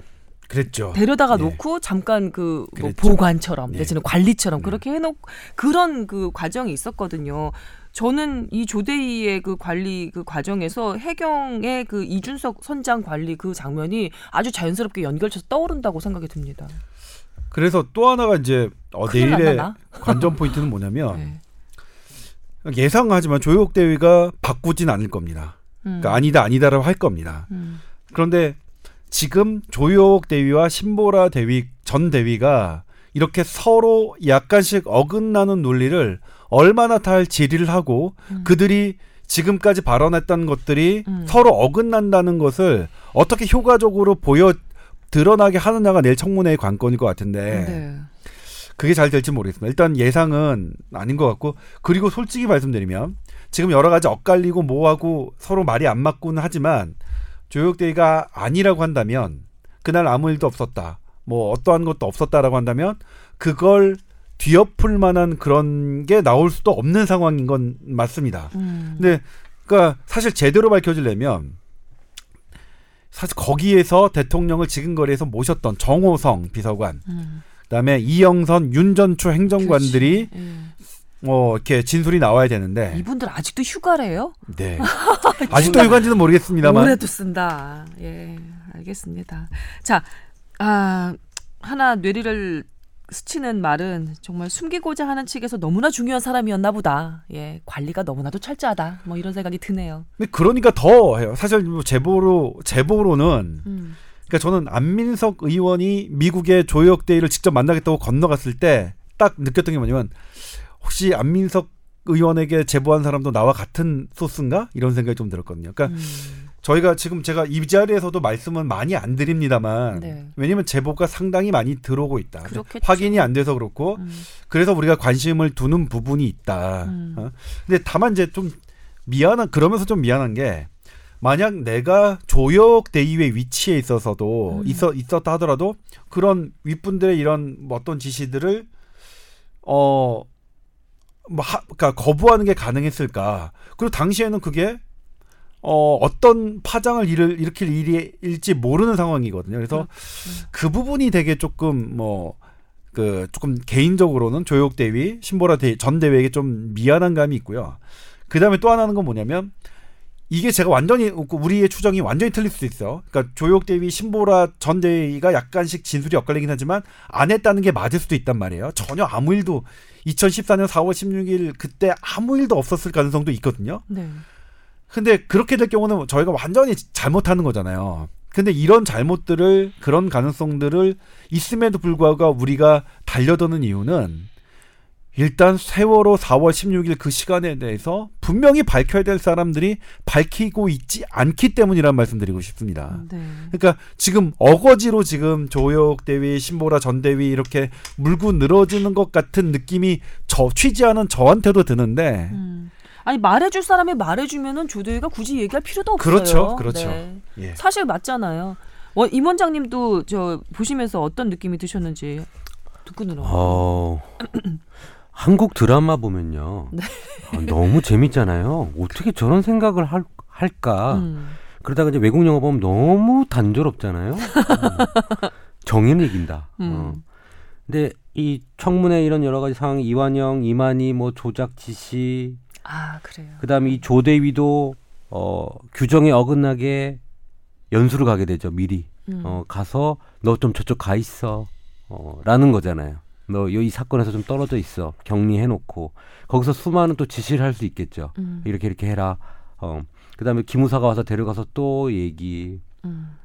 그랬죠. 데려다가 예. 놓고 잠깐 그 뭐. 보관처럼 예. 내지는 관리처럼 음. 그렇게 해놓 그런 그 과정이 있었거든요. 저는 이 조대희의 그 관리 그 과정에서 해경의 그 이준석 선장 관리 그 장면이 아주 자연스럽게 연결돼서 떠오른다고 생각이 듭니다. 그래서 또 하나가 이제 어, 내일의 관전 포인트는 뭐냐면 네. 예상하지만 조혁 대위가 바꾸진 않을 겁니다. 음. 그러니까 아니다 아니다라고 할 겁니다. 음. 그런데 지금 조혁 대위와 신보라 대위 전 대위가 이렇게 서로 약간씩 어긋나는 논리를 얼마나 잘 질의를 하고 음. 그들이 지금까지 발언했던 것들이 음. 서로 어긋난다는 것을 어떻게 효과적으로 보여 드러나게 하느냐가 내일 청문회의 관건일 것 같은데 네. 그게 잘 될지 모르겠습니다. 일단 예상은 아닌 것 같고 그리고 솔직히 말씀드리면 지금 여러 가지 엇갈리고 뭐하고 서로 말이 안 맞고는 하지만 조혁대위가 아니라고 한다면 그날 아무 일도 없었다. 뭐 어떠한 것도 없었다라고 한다면 그걸 뒤엎을 만한 그런 게 나올 수도 없는 상황인 건 맞습니다. 음. 근데 그러니까 사실 제대로 밝혀지려면 사실 거기에서 대통령을 지근거리에서 모셨던 정호성 비서관 음. 그다음에 이영선, 윤전추 행정관들이. 예. 뭐 이렇게 진술이 나와야 되는데 이분들 아직도 휴가래요? 네. 아직도 유관지는 모르겠습니다만 올해도 쓴다. 예, 알겠습니다. 자, 아, 하나 뇌리를 스치는 말은 정말 숨기고자 하는 측에서 너무나 중요한 사람이었나 보다. 예, 관리가 너무나도 철저하다. 뭐 이런 생각이 드네요. 근데 그러니까 더 해요. 사실 뭐 제보로 제보로는 음, 그러니까 저는 안민석 의원이 미국의 조혁 대위를 직접 만나겠다고 건너갔을 때 딱 느꼈던 게 뭐냐면 혹시 안민석 의원에게 제보한 사람도 나와 같은 소스인가 이런 생각이 좀 들었거든요. 그러니까 음, 저희가 지금 제가 이 자리에서도 말씀은 많이 안 드립니다만 네. 왜냐면 제보가 상당히 많이 들어오고 있다. 그렇겠죠. 확인이 안 돼서 그렇고 음, 그래서 우리가 관심을 두는 부분이 있다. 음. 어? 근데 다만 이제 좀 미안한 그러면서 좀 미안한 게 만약 내가 조역 대위의 위치에 있어서도 음. 있어 있었다 하더라도 그런 윗분들의 이런 뭐 어떤 지시들을 어뭐 그러니까 거부하는 게 가능했을까? 그리고 당시에는 그게 어 어떤 파장을 일을 일으킬 일일지 모르는 상황이거든요. 그래서 그 부분이 되게 조금 뭐 그 조금 개인적으로는 조혁 대위 신보라 대, 전 대위에게 좀 미안한 감이 있고요. 그 다음에 또 하나는 건 뭐냐면 이게 제가 완전히 우리의 추정이 완전히 틀릴 수도 있어요. 그러니까 조혁 대위 신보라 전 대위가 약간씩 진술이 엇갈리긴 하지만 안 했다는 게 맞을 수도 있단 말이에요. 전혀 아무 일도 2014년 4월 16일 그때 아무 일도 없었을 가능성도 있거든요. 네. 근데 그렇게 될 경우는 저희가 완전히 잘못하는 거잖아요. 근데 이런 잘못들을 그런 가능성들을 있음에도 불구하고 우리가 달려드는 이유는 일단 세월호 4월 16일 그 시간에 대해서 분명히 밝혀야 될 사람들이 밝히고 있지 않기 때문이란 말씀드리고 싶습니다. 네. 그러니까 지금 어거지로 지금 조혁 대위, 신보라 전 대위 이렇게 물고 늘어지는 것 같은 느낌이 저 취재하는 저한테도 드는데 음. 아니 말해줄 사람이 말해주면은 조대위가 굳이 얘기할 필요도 없어요. 그렇죠, 그렇죠. 네. 예. 사실 맞잖아요. 원, 임 원장님도 저 보시면서 어떤 느낌이 드셨는지 듣고 늘어. 어, 한국 드라마 보면요. 네. 아, 너무 재밌잖아요. 어떻게 저런 생각을 할, 할까. 음. 그러다가 이제 외국 영화 보면 너무 단조롭잖아요. 음. 정의는 이긴다. 어. 음. 근데 이 청문회 이런 여러 가지 상황, 이완영, 이만희, 뭐 조작 지시, 아 그래요. 그다음에 이 조대위도 어, 규정에 어긋나게 연수를 가게 되죠. 미리 음. 어, 가서 너 좀 저쪽 가 있어. 어, 라는 거잖아요. 너 이 사건에서 좀 떨어져 있어. 격리해 놓고 거기서 수많은 또 지시를 할 수 있겠죠. 음. 이렇게 이렇게 해라. 어. 그다음에 기무사가 와서 데려가서 또 얘기. 음.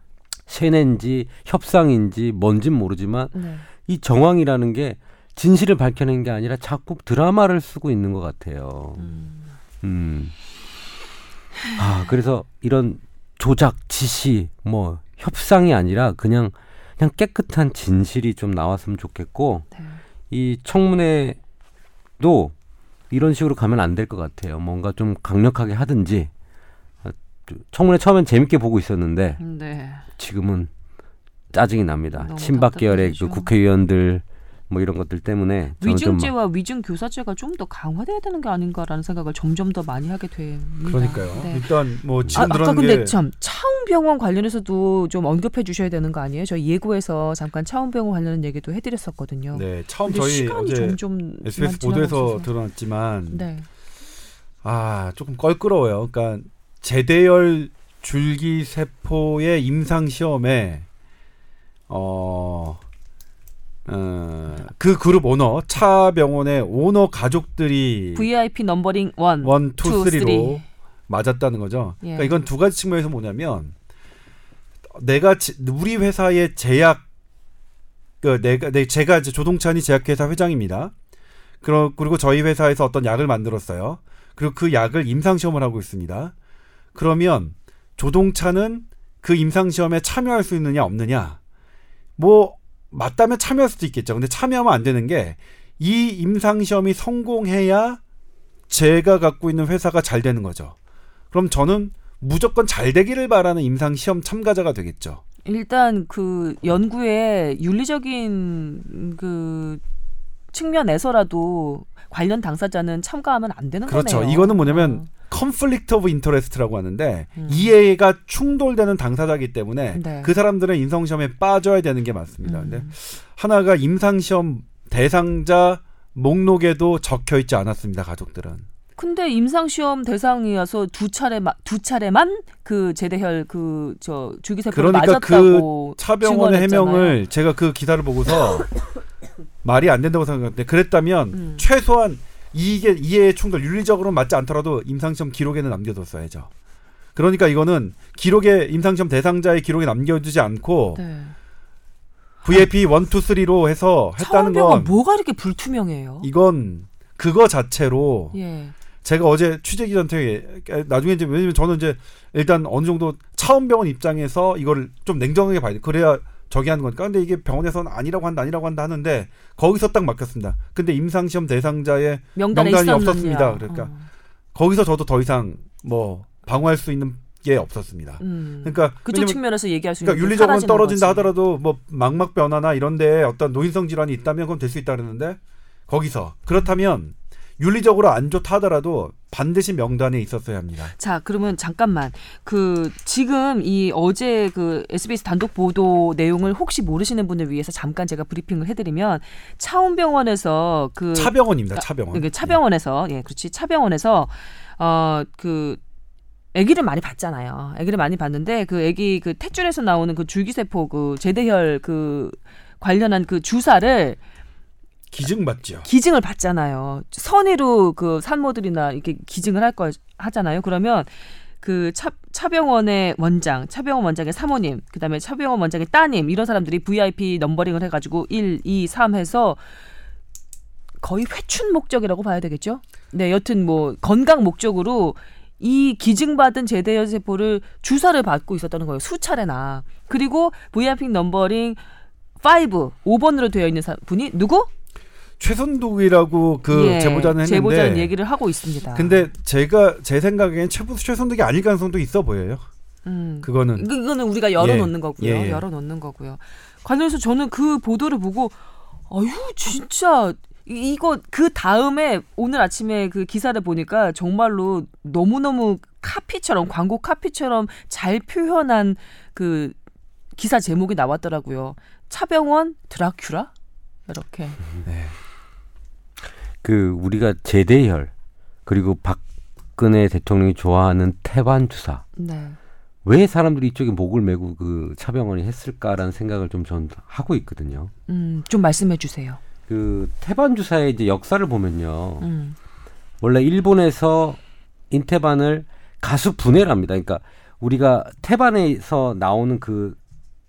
세뇌인지 협상인지 뭔진 모르지만 네. 이 정황이라는 게 진실을 밝혀낸 게 아니라 자꾸 드라마를 쓰고 있는 것 같아요. 음. 음. 아, 그래서 이런 조작, 지시, 뭐 협상이 아니라 그냥 그냥 깨끗한 진실이 좀 나왔으면 좋겠고 네. 이 청문회도 이런 식으로 가면 안 될 것 같아요. 뭔가 좀 강력하게 하든지 아, 청문회 처음엔 재밌게 보고 있었는데 네. 지금은 짜증이 납니다. 친박 계열의 그. 국회의원들 뭐 이런 것들 때문에 위증죄와 위증 교사죄가 좀 더 강화돼야 되는 게 아닌가라는 생각을 점점 더 많이 하게 됩니다. 그러니까요. 네. 일단 뭐 아, 지금 아까 근데 게참 차움병원 관련해서도 좀 언급해 주셔야 되는 거 아니에요? 저희 예고에서 잠깐 차움병원 관련 얘기도 해드렸었거든요. 네, 처음 저희 시간이 점점 SBS 보도에서. 드러났지만 네. 아 조금 껄끄러워요. 그러니까 제대혈 줄기 세포의 임상 시험에 어. 어, 그 그룹 오너 차 병원의 오너 가족들이 VIP numbering one, one, two, two, three로 three. 맞았다는 거죠. 예. 그러니까 이건 두 가지 측면에서 뭐냐면 내가 지- 우리 회사의 제약 그 내가 내 제가 이제 조동찬이 제약회사 회장입니다. 그러, 그리고 저희 회사에서 어떤 약을 만들었어요. 그리고 그 약을 임상 시험을 하고 있습니다. 그러면 조동찬은 그 임상 시험에 참여할 수 있느냐 없느냐? 뭐 맞다면 참여할 수도 있겠죠. 근데 참여하면 안 되는 게 이 임상 시험이 성공해야 제가 갖고 있는 회사가 잘 되는 거죠. 그럼 저는 무조건 잘 되기를 바라는 임상 시험 참가자가 되겠죠. 일단 그 연구의 윤리적인 그 측면에서라도 관련 당사자는 참가하면 안 되는 그렇죠. 거네요. 이거는 뭐냐면 어. conflict of interest라고 하는데 음. 이해가 충돌되는 당사자이기 때문에 네. 그 사람들은 임상 시험에 빠져야 되는 게 맞습니다. 음. 근데 하나가 임상 시험 대상자 목록에도 적혀 있지 않았습니다. 가족들은. 근데 임상 시험 대상이어서 두 차례 두 차례만 그 제대혈 그 저 줄기세포를 그러니까 맞았다고 차병원의 증언했잖아요. 해명을 제가 그 기사를 보고서 말이 안 된다고 생각했는데 그랬다면 음. 최소한 이게 이해의 충돌 윤리적으로 맞지 않더라도 임상시험 기록에는 남겨뒀어야죠. 그러니까 이거는 기록에 임상시험 대상자의 기록에 남겨두지 않고 네. VIP 1, 2, 3로 해서 했다는 건 뭐가 이렇게 불투명해요? 이건 그거 자체로 예. 제가 어제 취재 기자한테 나중에 이제 왜냐면 저는 이제 일단 어느 정도 차원병원 입장에서 이거를 좀 냉정하게 봐야 돼. 그래야 저기 하는 거니까. 근데 이게 병원에서는 아니라고 한다, 아니라고 한다 하는데 거기서 딱 막혔습니다. 근데 임상시험 대상자의 명단이. 없었습니다. 그러니까. 어. 거기서 저도 더 이상 뭐 방어할 수 있는 게 없었습니다. 음. 그러니까 그쪽 왜냐면 측면에서 얘기할 수 있는 그러니까 게 윤리적으로 떨어진다 거지. 하더라도 뭐 망막 변화나 이런데 어떤 노인성 질환이 있다면 그건 될 수 있다 그러는데 거기서 그렇다면 윤리적으로 안 좋다 하더라도 반드시 명단에 있었어야 합니다. 자, 그러면 잠깐만. 그 지금 이 어제 그 SBS 단독 보도 내용을 혹시 모르시는 분을 위해서 잠깐 제가 브리핑을 해 드리면 차원병원에서 그 차병원입니다. 차병원. 이게 차병원에서 예, 그렇지 차병원에서 어그 아기를 많이 봤잖아요. 아기를 많이 봤는데 그 아기 그 탯줄에서 나오는 그 줄기세포 그 제대혈 그 관련한 그 주사를 기증받죠. 기증을 받잖아요. 선의로 그 산모들이나 이렇게 기증을 할 거 하잖아요. 그러면 그 차, 차병원의 원장, 차병원 원장의 사모님, 그다음에 차병원 원장의 따님 이런 사람들이 VIP 넘버링을 해 가지고 1, 2, 3 해서 거의 회춘 목적이라고 봐야 되겠죠. 네, 여튼 뭐 건강 목적으로 이 기증받은 제대여 세포를 주사를 받고 있었다는 거예요. 수차례나. 그리고 VIP 넘버링 5, 5번으로 되어 있는 사- 분이 누구? 최선독이라고 그 예, 제보자는 했는데 제보자는 얘기를 하고 있습니다. 근데 제가 제 생각엔 최, 최선독이 아닐 가능성도 있어 보여요. 음. 그거는 이거- 이거는 우리가 열어놓는 예, 거고요. 예. 열어놓는 거고요. 관련해서 저는 그 보도를 보고 아유 진짜 이- 이거 그 다음에 오늘 아침에 그 기사를 보니까 정말로 너무 너무 카피처럼 광고 카피처럼 잘 표현한 그 기사 제목이 나왔더라고요. 차병원 드라큘라 이렇게. 그 우리가 제대혈 그리고 박근혜 대통령이 좋아하는 태반 주사 네. 왜 사람들이 이쪽에 목을 메고 그 차병원이 했을까라는 생각을 좀 전 하고 있거든요. 음, 좀 말씀해 주세요. 그 태반 주사의 이제 역사를 보면요. 음. 원래 일본에서 인태반을 가수 분해를 합니다. 그러니까 우리가 태반에서 나오는 그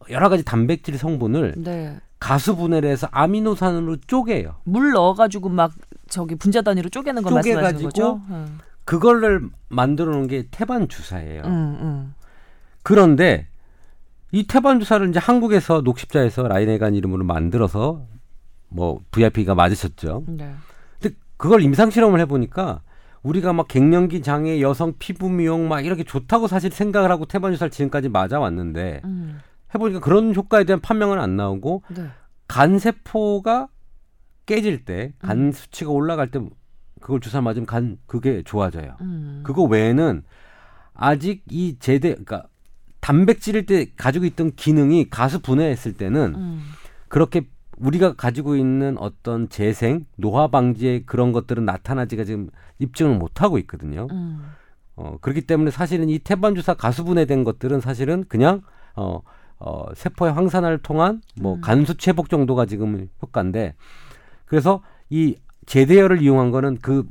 여러 가지 단백질 성분을 네. 가수 분해를 해서 아미노산으로 쪼개요. 물 넣어가지고 막 저기 분자 단위로 쪼개는 거 말씀하시는 거죠? 음. 그거를 만들어 놓은 게 태반 주사예요. 음, 음. 그런데 이 태반 주사를 이제 한국에서 녹십자에서 라이네간 이름으로 만들어서 뭐 VIP가 맞으셨죠. 네. 근데 그걸 임상 실험을 해 보니까 우리가 막 갱년기 장애, 여성 피부 미용 막 이렇게 좋다고 사실 생각을 하고 태반 주사를 지금까지 맞아 왔는데 음. 해보니까 그런 효과에 대한 판명은 안 나오고 네. 간 세포가 깨질 때, 음. 간 수치가 올라갈 때 그걸 주사 맞으면 간 그게 좋아져요. 음. 그거 외에는 아직 이 제대 그러니까 단백질일 때 가지고 있던 기능이 가수 분해했을 때는 음. 그렇게 우리가 가지고 있는 어떤 재생, 노화 방지의 그런 것들은 나타나지가 지금 입증을 못 하고 있거든요. 음. 어, 그렇기 때문에 사실은 이 태반 주사 가수 분해된 것들은 사실은 그냥 어, 어, 세포의 황산화를 통한 뭐 음. 간수치 회복 정도가 지금 효과인데 그래서 이 제대열을 이용한 거는 그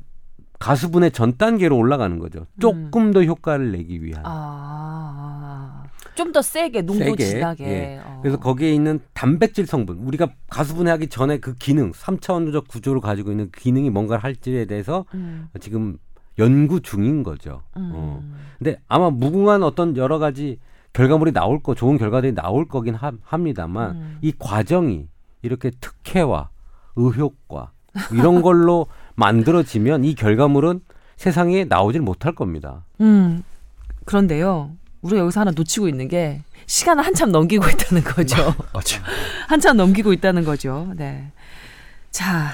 가수분의 전 단계로 올라가는 거죠. 조금 더 효과를 내기 위한. 아. 좀 더 세게 농도 세게, 진하게. 예. 어. 그래서 거기에 있는 단백질 성분, 우리가 가수분해하기 전에 그 기능, 3차원적 구조를 가지고 있는 기능이 뭔가를 할지에 대해서 음. 지금 연구 중인 거죠. 음. 어. 근데 아마 무궁한 어떤 여러 가지 결과물이 나올 거, 좋은 결과들이 나올 거긴 하, 합니다만 음. 이 과정이 이렇게 특혜와 의효과 이런 걸로 만들어지면 이 결과물은 세상에 나오질 못할 겁니다. 음. 그런데요. 우리가 여기서 하나 놓치고 있는 게 시간을 한참 넘기고 있다는 거죠. 맞죠. 한참 넘기고 있다는 거죠. 네. 자,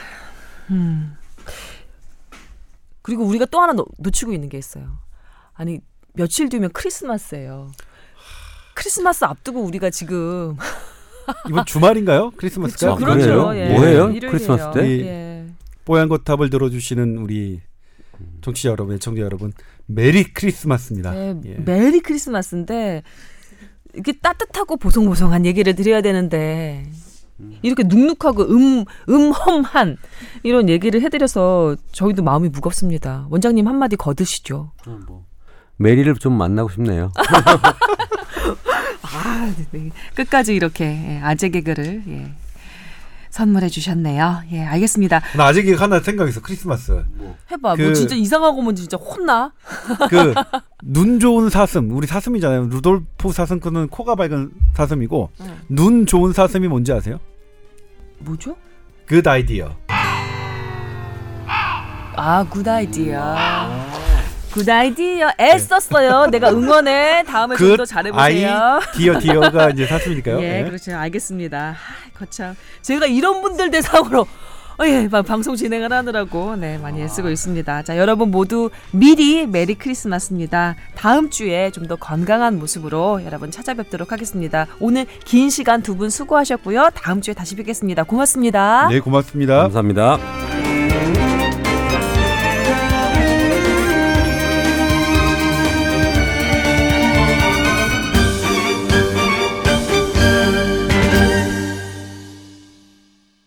음. 그리고 우리가 또 하나 놓, 놓치고 있는 게 있어요. 아니, 며칠 뒤면 크리스마스예요. 크리스마스 앞두고 우리가 지금 이번 주말인가요? 크리스마스가? 아, 그래요? 뭐예요? 일요일이에요. 크리스마스 때? 예. 뽀얀 거탑을 들어주시는 우리 청취자 여러분, 청자 여러분, Merry Christmas입니다. 네, 예. Merry Christmas인데 이렇게 따뜻하고 보송보송한 얘기를 드려야 되는데 이렇게 눅눅하고 음 음험한 이런 얘기를 해드려서 저희도 마음이 무겁습니다. 원장님 한마디 거드시죠. 메리를 좀 만나고 싶네요. 아, 네. 끝까지 이렇게 예, 아재 개그를 예, 선물해 주셨네요. 예, 알겠습니다. 나 아직 하나 생각했어. 크리스마스. 해봐. 뭐 그- 진짜 이상한 거면 진짜 혼나. 그 눈 좋은 사슴, 우리 사슴이잖아요. 루돌프 사슴코는 코가 밝은 사슴이고 응. 눈 좋은 사슴이 뭔지 아세요? 뭐죠? Good idea. 아, good idea. Good idea. 애썼어요. 내가 응원해. 다음에 좀 더 잘해보세요. 디어 디어가 이제 사슴이니까요. 예, 예. 그렇죠. 알겠습니다. 아, 거참. 제가 이런 분들 대상으로 어, 예, 막 방송 진행을 하느라고 네 많이 애쓰고 있습니다. 자, 여러분 모두 미리 메리 크리스마스입니다. 다음 주에 좀 더 건강한 모습으로 여러분 찾아뵙도록 하겠습니다. 오늘 긴 시간 두 분 수고하셨고요. 다음 주에 다시 뵙겠습니다. 고맙습니다. 네, 고맙습니다. 감사합니다.